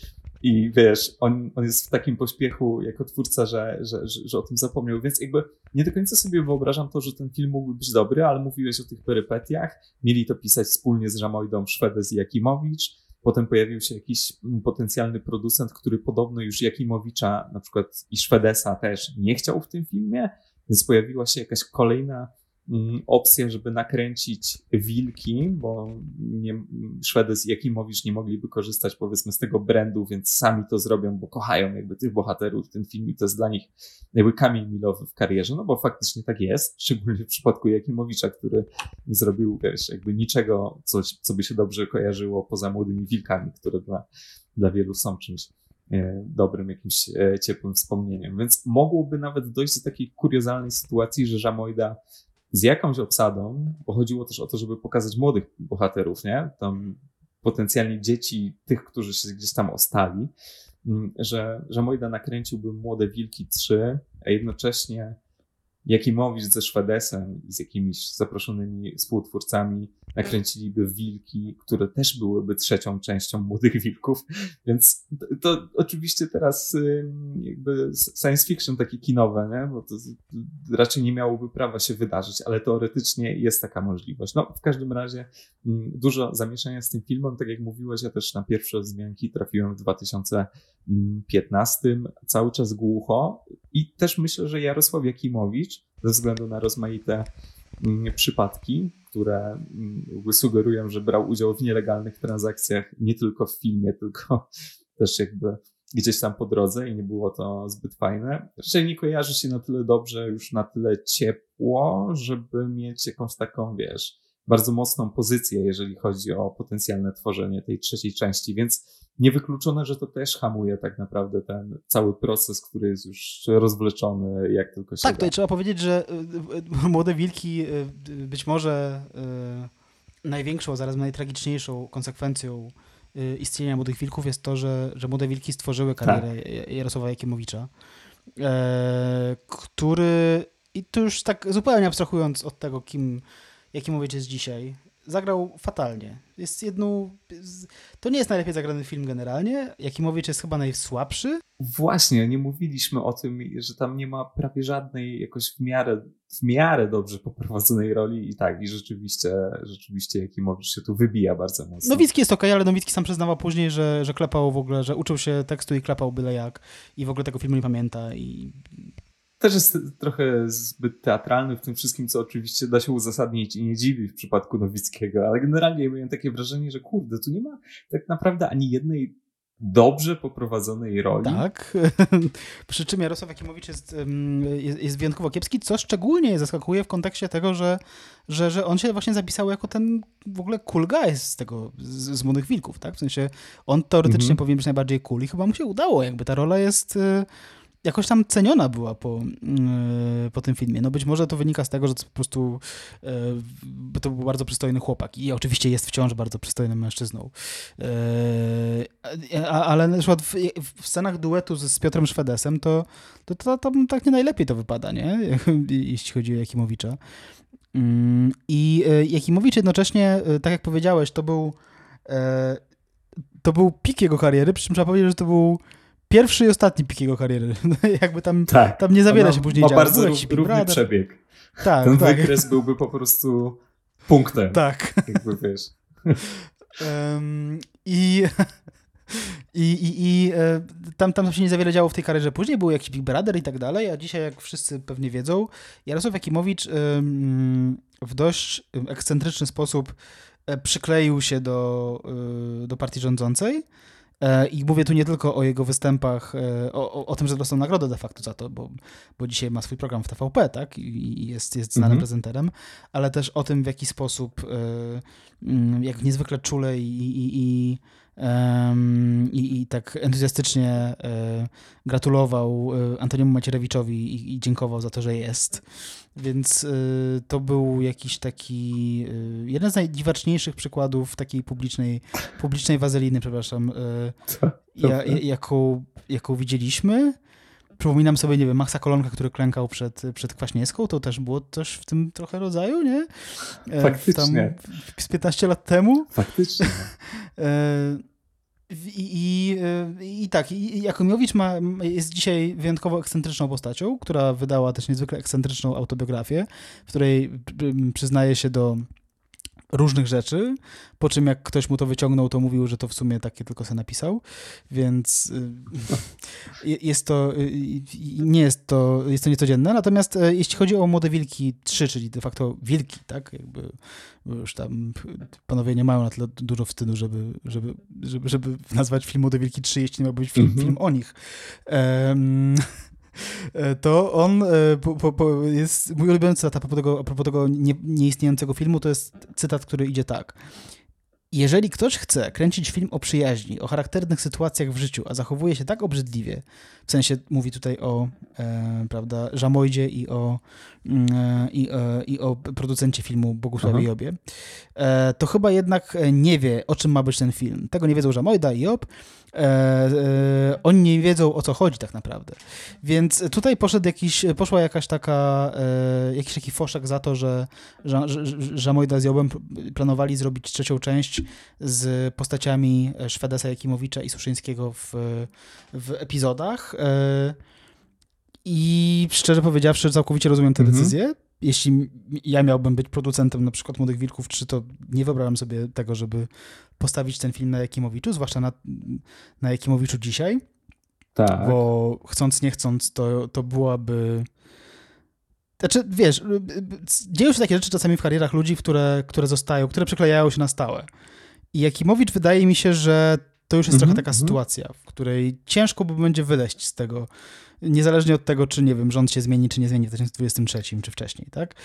Speaker 3: I wiesz, on, on jest w takim pośpiechu jako twórca, że, że, że, że, o tym zapomniał. Więc jakby nie do końca sobie wyobrażam to, że ten film mógłby być dobry, ale mówiłeś o tych perypetiach. Mieli to pisać wspólnie z Żamojdą Szwedes i Jakimowicz. Potem pojawił się jakiś potencjalny producent, który podobno już Jakimowicza na przykład i Szwedesa też nie chciał w tym filmie, więc pojawiła się jakaś kolejna opcję, żeby nakręcić wilki, bo nie, Szwedy z Jakimowicz nie mogliby korzystać powiedzmy z tego brandu, więc sami to zrobią, bo kochają jakby tych bohaterów, ten film i to jest dla nich jakby kamień milowy w karierze, no bo faktycznie tak jest, szczególnie w przypadku Jakimowicza, który nie zrobił, wiesz, jakby niczego, coś, co by się dobrze kojarzyło poza młodymi wilkami, które dla, dla wielu są czymś e, dobrym, jakimś e, ciepłym wspomnieniem. Więc mogłoby nawet dojść do takiej kuriozalnej sytuacji, że Żamojda z jakąś obsadą, bo chodziło też o to, żeby pokazać młodych bohaterów, nie? Tam potencjalnie dzieci tych, którzy się gdzieś tam ostali, mm, że, że Mojda nakręciłby Młode Wilki 3, a jednocześnie Jakimowicz ze Szwedesem i z jakimiś zaproszonymi współtwórcami nakręciliby Wilki, które też byłyby trzecią częścią Młodych Wilków, więc to, to oczywiście teraz jakby science fiction takie kinowe, nie? bo to raczej nie miałoby prawa się wydarzyć, ale teoretycznie jest taka możliwość. No, w każdym razie dużo zamieszania z tym filmem, tak jak mówiłeś, ja też na pierwsze wzmianki trafiłem w 2015, cały czas głucho i też myślę, że Jarosław Jakimowicz ze względu na rozmaite mm, przypadki, które mm, sugerują, że brał udział w nielegalnych transakcjach nie tylko w filmie, tylko też jakby gdzieś tam po drodze i nie było to zbyt fajne. Raczej nie kojarzy się na tyle dobrze, już na tyle ciepło, żeby mieć jakąś taką, wiesz, bardzo mocną pozycję, jeżeli chodzi o potencjalne tworzenie tej trzeciej części, więc niewykluczone, że to też hamuje tak naprawdę ten cały proces, który jest już rozwleczony jak tylko się
Speaker 2: Tak,
Speaker 3: da.
Speaker 2: tutaj trzeba powiedzieć, że y, y, Młode Wilki y, być może największą, zaraz najtragiczniejszą konsekwencją istnienia Młodych Wilków jest to, że, że Młode Wilki stworzyły karierę tak. Jarosława Jakimowicza, e, który, i tu już tak zupełnie abstrahując od tego, kim Jakimowicz jest dzisiaj, zagrał fatalnie. Jest jedną. To nie jest najlepiej zagrany film generalnie. Jakimowicz jest chyba najsłabszy.
Speaker 3: Właśnie, nie mówiliśmy o tym, że tam nie ma prawie żadnej jakoś w miarę, w miarę dobrze poprowadzonej roli i tak, i rzeczywiście, rzeczywiście Jakimowicz się tu wybija bardzo mocno.
Speaker 2: Nowicki jest ok, ale Nowicki sam przyznawał później, że, że klepał w ogóle, że uczył się tekstu i klepał byle jak i w ogóle tego filmu nie pamięta i
Speaker 3: też jest trochę zbyt teatralny w tym wszystkim, co oczywiście da się uzasadnić i nie dziwi w przypadku Nowickiego, ale generalnie miałem takie wrażenie, że kurde, tu nie ma tak naprawdę ani jednej dobrze poprowadzonej roli.
Speaker 2: Tak. Przy czym Jarosław Jakimowicz jest, jest, jest wyjątkowo kiepski, co szczególnie zaskakuje w kontekście tego, że, że, że on się właśnie zapisał jako ten w ogóle cool guy z tego, z, z Młodych Wilków, tak? W sensie on teoretycznie mhm. powinien być najbardziej cool i chyba mu się udało, jakby ta rola jest y, jakoś tam ceniona była po, yy, po tym filmie. No być może to wynika z tego, że to po prostu yy, to był bardzo przystojny chłopak i oczywiście jest wciąż bardzo przystojnym mężczyzną. Yy, ale na przykład w, w, scenach duetu z, z Piotrem Szwedesem to, to, to, to, tak nie najlepiej to wypada, nie? Jeśli chodzi o Jakimowicza. Mm, I Jakimowicz jednocześnie, tak jak powiedziałeś, to był to był pik jego kariery, przy czym trzeba powiedzieć, że to był pierwszy i ostatni pik jego kariery. Jakby tam, tak. tam nie za wiele się później
Speaker 3: ma
Speaker 2: działo.
Speaker 3: bardzo równy przebieg. Tak, Ten tak. wykres byłby po prostu punktem.
Speaker 2: Tak.
Speaker 3: Jakby wiesz.
Speaker 2: Um, I... I, i, i e, tam, tam się nie za wiele działo w tej karierze. Później był jakiś Big Brother i tak dalej, a dzisiaj, jak wszyscy pewnie wiedzą, Jarosław Jakimowicz w dość ekscentryczny sposób e, przykleił się do, e, do partii rządzącej I mówię tu nie tylko o jego występach, e, o, o, o, tym, że dostał nagrodę de facto za to, bo, bo dzisiaj ma swój program w TVP, tak? I jest, jest znanym mhm. prezenterem, ale też o tym, w jaki sposób, e, mm, jak niezwykle czule i, i, i i, i, tak entuzjastycznie e, gratulował e, Antoniemu Macierewiczowi i, dziękował za to, że jest. Więc e, to był jakiś taki, jeden z najdziwaczniejszych przykładów takiej publicznej, publicznej wazeliny, przepraszam, ja, jaką, jaką widzieliśmy. Przypominam sobie, nie wiem, Maxa Kolonka, który klękał przed, przed Kwaśniewską, to też było coś w tym trochę rodzaju, nie?
Speaker 3: Faktycznie.
Speaker 2: Tam z 15 lat temu.
Speaker 3: Faktycznie.
Speaker 2: I, i, i tak, i Jakimiowicz ma, jest dzisiaj wyjątkowo ekscentryczną postacią, która wydała też niezwykle ekscentryczną autobiografię, w której przyznaje się do różnych rzeczy, po czym jak ktoś mu to wyciągnął, to mówił, że to w sumie takie tylko sobie napisał, więc y, jest to, y, nie jest to, jest to niecodzienne, natomiast e, jeśli chodzi o Młode Wilki 3, czyli de facto wilki, tak, jakby już tam panowie nie mają na tyle dużo wstydu, żeby, żeby, żeby, żeby nazwać film Młode Wilki 3, jeśli nie ma być film, mm -hmm. film o nich. Um, to on e, po, po, po jest mój ulubiony cytat a propos tego, a propos tego nie, nieistniejącego filmu, to jest cytat, który idzie tak. Jeżeli ktoś chce kręcić film o przyjaźni, o charakternych sytuacjach w życiu, a zachowuje się tak obrzydliwie, w sensie mówi tutaj o e, prawda, Żamojdzie i o, mm, e, i, e, i o producencie filmu Bogusławie
Speaker 3: Aha.
Speaker 2: Jobie, e, to chyba jednak nie wie, o czym ma być ten film. Tego nie wiedzą Żamojda i Job. E, e, oni nie wiedzą, o co chodzi tak naprawdę. Więc tutaj poszedł jakiś, poszła jakaś taka, e, jakiś taki foszek za to, że, że Żamojda z Jobem planowali zrobić trzecią część z postaciami Szwedesa Jakimowicza i Suszyńskiego w, w epizodach. E, I szczerze powiedziawszy, całkowicie rozumiem tę
Speaker 3: Mhm.
Speaker 2: decyzję. Jeśli ja miałbym być producentem na przykład Młodych Wilków 3, to nie wyobrażam sobie tego, żeby postawić ten film na Jakimowiczu, zwłaszcza na, na Jakimowiczu dzisiaj,
Speaker 3: Tak.
Speaker 2: bo chcąc, nie chcąc, to, to byłaby... Znaczy, wiesz, dzieją się takie rzeczy czasami w karierach ludzi, które, które zostają, które przyklejają się na stałe. I Jakimowicz wydaje mi się, że to już jest
Speaker 3: Mhm,
Speaker 2: trochę taka
Speaker 3: mhm.
Speaker 2: sytuacja, w której ciężko by będzie wyleźć z tego, niezależnie od tego, czy nie wiem, rząd się zmieni, czy nie zmieni w 2023, czy wcześniej, tak?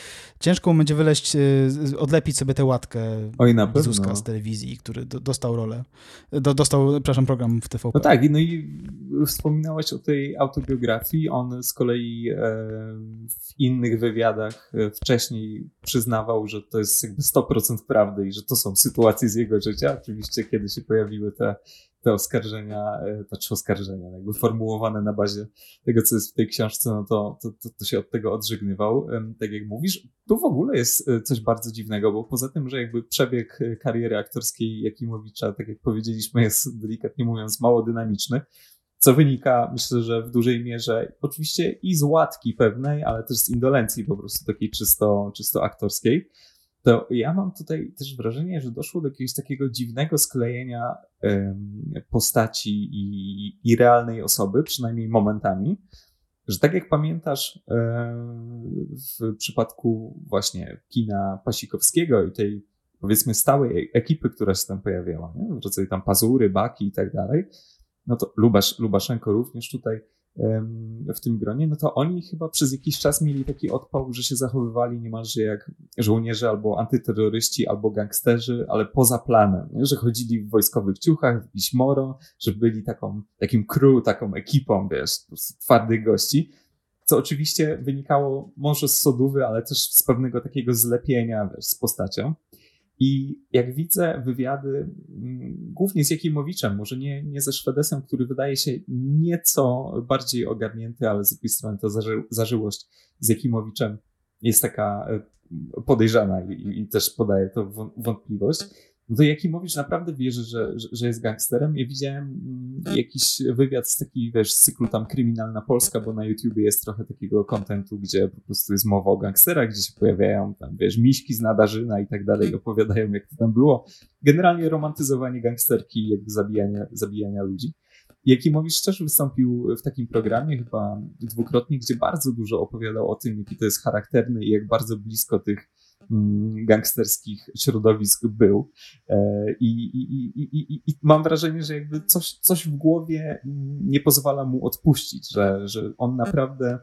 Speaker 2: Ciężko mu będzie wyleźć, y, z- odlepić sobie tę łatkę
Speaker 3: Oj, na pewno.
Speaker 2: z telewizji, który do, dostał rolę, do, dostał, przepraszam, program w TVP.
Speaker 3: No tak, no i wspominałeś o tej autobiografii. On z kolei e, w innych wywiadach e, wcześniej przyznawał, że to jest jakby 100% prawdy i że to są sytuacje z jego życia. Oczywiście, kiedy się pojawiły te, te oskarżenia, znaczy oskarżenia, jakby formułowane na bazie tego, co jest w tej książce, no to, to, to, to się od tego odżegnywał. Tak jak mówisz, tu w ogóle jest e, coś bardzo dziwnego, bo poza tym, że jakby przebieg e, kariery aktorskiej Jakimowicza, tak jak powiedzieliśmy, jest delikatnie mówiąc mało dynamiczny, co wynika, myślę, że w dużej mierze oczywiście i z łatki pewnej, ale też z indolencji po prostu takiej czysto, czysto aktorskiej, to ja mam tutaj też wrażenie, że doszło do jakiegoś takiego dziwnego sklejenia postaci i, i realnej osoby, przynajmniej momentami, że tak jak pamiętasz em, w przypadku właśnie kina Pasikowskiego i tej powiedzmy stałej ekipy, która się tam pojawiała, nie? rodzaju tam Pazury, Baki i tak dalej, no to Lubasz, Lubaszenko również tutaj w tym gronie, no to oni chyba przez jakiś czas mieli taki odpał, że się zachowywali niemalże jak żołnierze albo antyterroryści, albo gangsterzy, ale poza planem, nie? że chodzili w wojskowych ciuchach, w moro, że byli taką, takim crew, taką ekipą, wiesz, twardych gości, co oczywiście wynikało może z sodówy, ale też z pewnego takiego zlepienia wiesz, z postacią. I jak widzę wywiady, mm, głównie z Jakimowiczem, może nie, nie ze Szwedesem, który wydaje się nieco bardziej ogarnięty, ale z drugiej strony ta zaży, zażyłość z Jakimowiczem jest taka e, podejrzana i, i też podaje to wą- wątpliwość. No to Jakimowicz naprawdę wierzy, że, że, że jest gangsterem. Ja widziałem mm, jakiś wywiad z takiej, wiesz, z cyklu tam Kryminalna Polska, bo na YouTubie jest trochę takiego kontentu, gdzie po prostu jest mowa o gangsterach, gdzie się pojawiają tam, wiesz, miśki z nadarzyna i tak dalej, i opowiadają jak to tam było. Generalnie romantyzowanie gangsterki jakby zabijania, zabijania ludzi. Jakimowicz też wystąpił w takim programie chyba dwukrotnie, gdzie bardzo dużo opowiadał o tym, jaki to jest charakterny i jak bardzo blisko tych mm, gangsterskich środowisk był. E, I, i, i, i, mam wrażenie, że jakby coś, coś w głowie mm, nie pozwala mu odpuścić, że, że on naprawdę,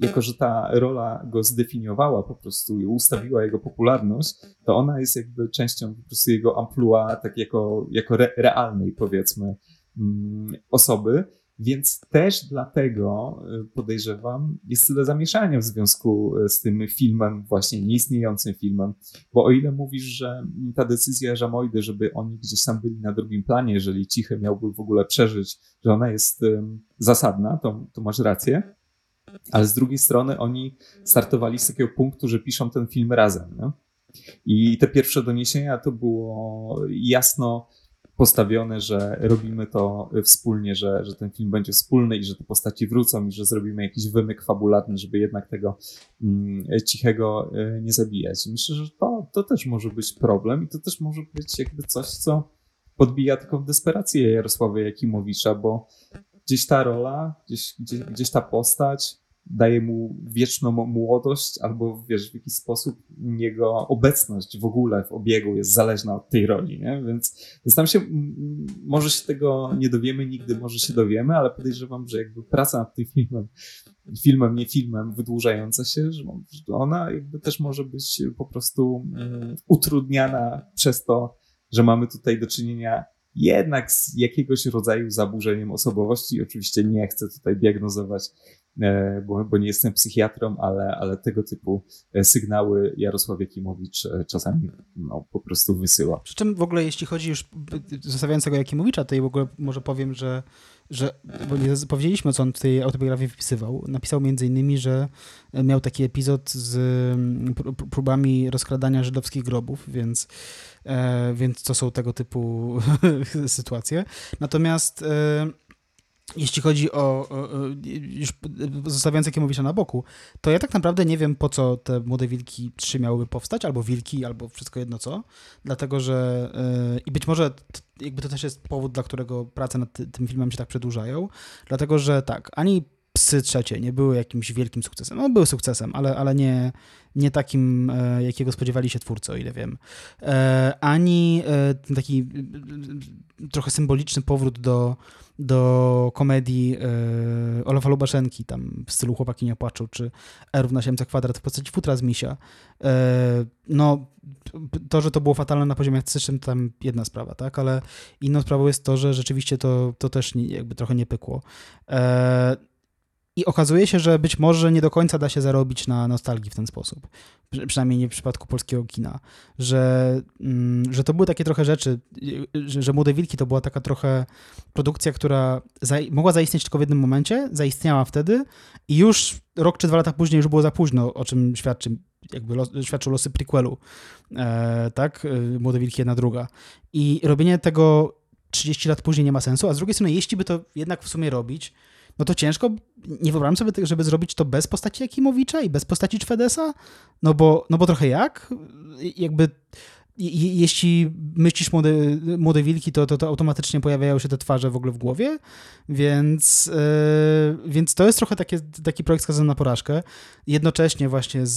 Speaker 3: jako że ta rola go zdefiniowała po prostu i ustawiła jego popularność, to ona jest jakby częścią po prostu jego amplua, tak jako, jako re, realnej powiedzmy mm, osoby. Więc też dlatego y, podejrzewam, jest tyle zamieszania w związku y, z tym filmem, właśnie nieistniejącym filmem, bo o ile mówisz, że ta decyzja Żamojdy, żeby oni gdzieś tam byli na drugim planie, jeżeli Cichy miałby w ogóle przeżyć, że ona jest zasadna, to, to masz rację. Ale z drugiej strony oni startowali z takiego punktu, że piszą ten film razem. I te pierwsze doniesienia to było jasno postawione, że robimy to wspólnie, że, że ten film będzie wspólny i że te postaci wrócą i że zrobimy jakiś wymyk fabularny, żeby jednak tego mm, cichego y, nie zabijać. Myślę, że to, to też może być problem i to też może być jakby coś, co podbija taką desperację Jarosława Jakimowicza, bo gdzieś ta rola, gdzieś, gdzieś, gdzieś ta postać daje mu wieczną młodość, albo wiesz, w jakiś sposób jego obecność w ogóle w obiegu jest zależna od tej roli, nie? Więc, tam się, może się tego nie dowiemy nigdy, może się dowiemy, ale podejrzewam, że jakby praca nad tym filmem, filmem, nie filmem, wydłużająca się, że ona jakby też może być po prostu um, utrudniana przez to, że mamy tutaj do czynienia jednak z jakiegoś rodzaju zaburzeniem osobowości. Oczywiście nie chcę tutaj diagnozować, bo, bo nie jestem psychiatrą, ale, ale tego typu e, sygnały Jarosław Jakimowicz e, czasami no, po prostu wysyła.
Speaker 2: Przy czym w ogóle jeśli chodzi już, zostawiając tego Jakimowicza, to i w ogóle może powiem, że, że bo nie powiedzieliśmy, co on w tej autobiografii wpisywał. Napisał między innymi, że miał taki epizod z próbami rozkradania żydowskich grobów, więc E, więc to są tego typu sytuacje. Natomiast e, jeśli chodzi o, już zostawiając Jakimowicza na boku, to ja tak naprawdę nie wiem, po co te Młode Wilki 3 miałyby powstać, albo Wilki, albo wszystko jedno co, dlatego że e, i być może jakby to też jest powód, dla którego prace nad tym filmem się tak przedłużają, dlatego że tak, ani Psy trzecie nie były jakimś wielkim sukcesem. No, były sukcesem, ale, ale nie, nie takim, e, jakiego spodziewali się twórcy, o ile wiem. E, ani e, taki trochę symboliczny powrót do, do komedii Olafa Lubaszenki, tam w stylu Chłopaki nie płaczą, czy R na 7 kwadrat w postaci futra z misia. No, to, że to było fatalne na poziomie artystycznym, to tam jedna sprawa, tak, ale inną sprawą jest to, że rzeczywiście to, to też jakby trochę nie pykło. I okazuje się, że być może nie do końca da się zarobić na nostalgii w ten sposób. Przynajmniej nie w przypadku polskiego kina. Że, mm, że to były takie trochę rzeczy, że, że Młode Wilki to była taka trochę produkcja, która za, mogła zaistnieć tylko w jednym momencie, zaistniała wtedy i już rok czy dwa lata później już było za późno, o czym świadczy jakby los, świadczą losy prequelu, e, tak? E, Młode Wilki jedna druga. I robienie tego 30 lat później nie ma sensu, a z drugiej strony, jeśli by to jednak w sumie robić, no to ciężko, nie wyobrażam sobie, żeby zrobić to bez postaci Jakimowicza i bez postaci Czwedesa, no bo, no bo trochę jak? Jakby jeśli myślisz młode, młode wilki, to, to, to automatycznie pojawiają się te twarze w ogóle w głowie, więc, yy, więc to jest trochę takie, taki projekt skazany na porażkę. Jednocześnie właśnie z,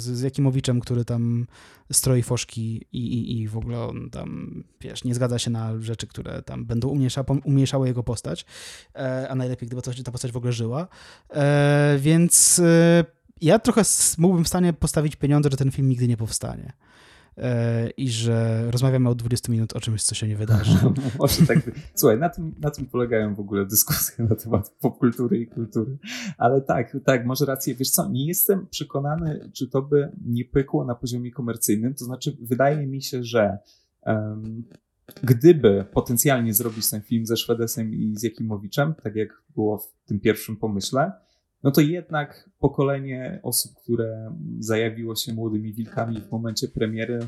Speaker 2: z, z Jakimowiczem, który tam stroi foszki i, i, i w ogóle on tam, wiesz, nie zgadza się na rzeczy, które tam będą umniejsza, umniejszały jego postać, e, a najlepiej, gdyby ta postać w ogóle żyła. E, więc e, ja trochę mógłbym w stanie postawić pieniądze, że ten film nigdy nie powstanie. E, i że rozmawiamy od 20 minut o czymś, co się nie wydarzy.
Speaker 3: Może tak. Słuchaj, na tym, na tym polegają w ogóle dyskusje na temat popkultury i kultury. Ale tak, tak, może rację. Wiesz co, nie jestem przekonany, czy to by nie pykło na poziomie komercyjnym. To znaczy, wydaje mi się, że um, gdyby potencjalnie zrobić ten film ze Szwedesem i z Jakimowiczem, tak jak było w tym pierwszym pomyśle, no to jednak pokolenie osób, które zajawiło się młodymi wilkami w momencie premiery,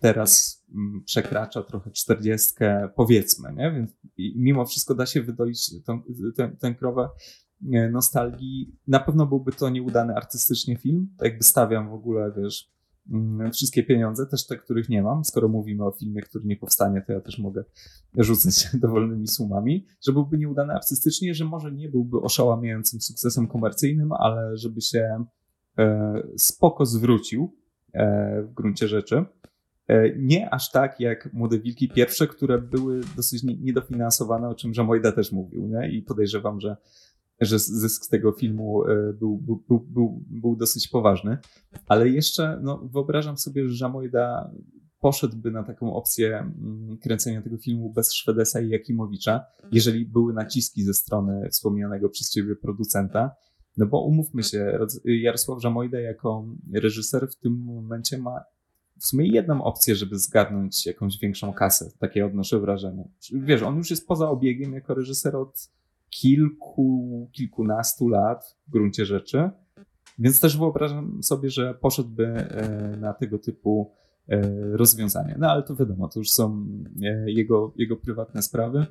Speaker 3: teraz mm, przekracza trochę czterdziestkę, powiedzmy, nie? Więc mimo wszystko da się wydoić tę krowę e, nostalgii. Na pewno byłby to nieudany artystycznie film, tak jakby stawiam w ogóle, wiesz, wszystkie pieniądze, też te, których nie mam. Skoro mówimy o filmie, który nie powstanie, to ja też mogę rzucać dowolnymi sumami, że byłby nieudany artystycznie, że może nie byłby oszałamiającym sukcesem komercyjnym, ale żeby się e, spoko zwrócił e, w gruncie rzeczy. E, nie aż tak jak Młode Wilki pierwsze, które były dosyć niedofinansowane, o czym Żamojda też mówił. Nie? I podejrzewam, że że zysk z tego filmu e, był, był, był, był, dosyć poważny. Ale jeszcze no, wyobrażam sobie, że Żamojda poszedłby na taką opcję mm, kręcenia tego filmu bez Szwedesa i Jakimowicza, jeżeli były naciski ze strony wspomnianego przez ciebie producenta. No bo umówmy się, Jarosław Żamojda jako reżyser w tym momencie ma w sumie jedną opcję, żeby zgarnąć jakąś większą kasę. Takie odnoszę wrażenie. Wiesz, on już jest poza obiegiem jako reżyser od kilku, kilkunastu lat w gruncie rzeczy. Więc też wyobrażam sobie, że poszedłby e, na tego typu e, rozwiązania. No ale to wiadomo, to już są e, jego, jego prywatne sprawy.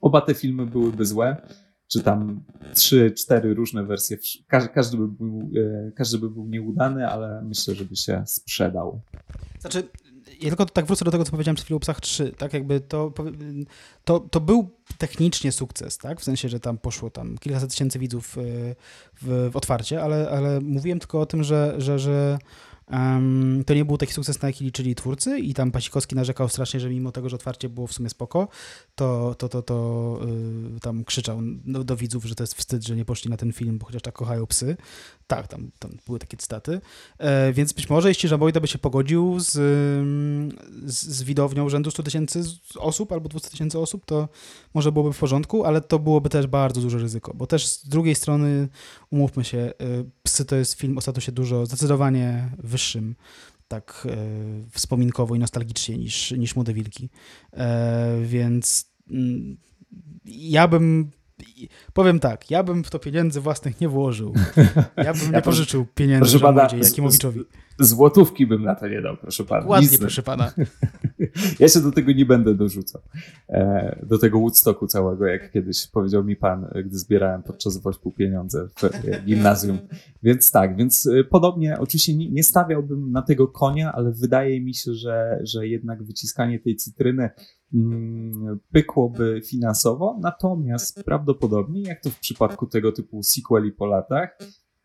Speaker 3: Oba te filmy byłyby złe, czy tam trzy, cztery różne wersje. Każdy, każdy, by był, każdy by był nieudany, ale myślę, żeby się sprzedał.
Speaker 2: Znaczy, ja tylko tak wrócę do tego, co powiedziałem przed chwilą o Psach 3, tak, jakby to, to, to był technicznie sukces, tak, w sensie, że tam poszło tam kilkaset tysięcy widzów w, w otwarcie, ale, ale mówiłem tylko o tym, że, że, że Um, to nie był taki sukces, na jaki liczyli twórcy i tam Pasikowski narzekał strasznie, że mimo tego, że otwarcie było w sumie spoko, to, to, to, to yy, tam krzyczał do, do, widzów, że to jest wstyd, że nie poszli na ten film, bo chociaż tak kochają psy. Tak, tam, tam były takie cytaty. E, więc być może, jeśli Żabojda by się pogodził z, z, z widownią rzędu 100 tysięcy osób albo 200 tysięcy osób, to może byłoby w porządku, ale to byłoby też bardzo duże ryzyko, bo też z drugiej strony, umówmy się, y, Psy to jest film o statusie dużo, zdecydowanie wyższym, tak e, wspominkowo i nostalgicznie niż, niż Młode Wilki. E, więc mm, ja bym Powiem tak, ja bym w to pieniędzy własnych nie włożył. Ja bym nie pożyczył pieniędzy Żamodzie Jakimowiczowi.
Speaker 3: Złotówki bym na to nie dał, proszę pana.
Speaker 2: Ładnie, proszę pana.
Speaker 3: Ja się do tego nie będę dorzucał. E, do tego Woodstocku całego, jak kiedyś powiedział mi pan, gdy zbierałem podczas wośpu pieniądze w gimnazjum. Więc tak, więc e, podobnie, oczywiście nie stawiałbym na tego konia, ale wydaje mi się, że, że jednak wyciskanie tej cytryny pykłoby finansowo, natomiast prawdopodobnie, jak to w przypadku tego typu sequeli po latach,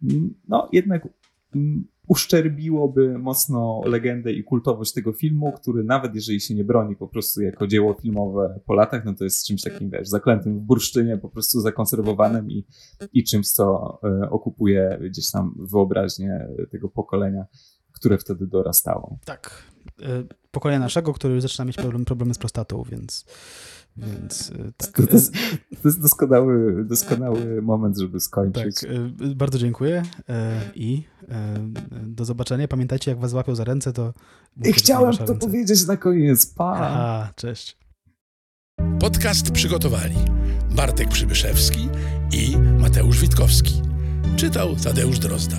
Speaker 3: mm, no jednak mm, uszczerbiłoby mocno legendę i kultowość tego filmu, który nawet jeżeli się nie broni po prostu jako dzieło filmowe po latach, no to jest czymś takim, wiesz, zaklętym w bursztynie, po prostu zakonserwowanym i, i czymś, co e, okupuje gdzieś tam wyobraźnię tego pokolenia, które wtedy dorastało.
Speaker 2: Tak. Pokolenia naszego, który zaczyna mieć problem, problemy z prostatą, więc więc y, tak.
Speaker 3: To jest, to jest doskonały, doskonały moment, żeby skończyć. Tak,
Speaker 2: y, bardzo dziękuję i do zobaczenia. Pamiętajcie, jak was łapią za ręce, to...
Speaker 3: I chciałem to ręce. powiedzieć na koniec. Pa!
Speaker 2: A, cześć.
Speaker 1: Podcast przygotowali Bartek Przybyszewski i Mateusz Witkowski. Czytał Tadeusz Drozda.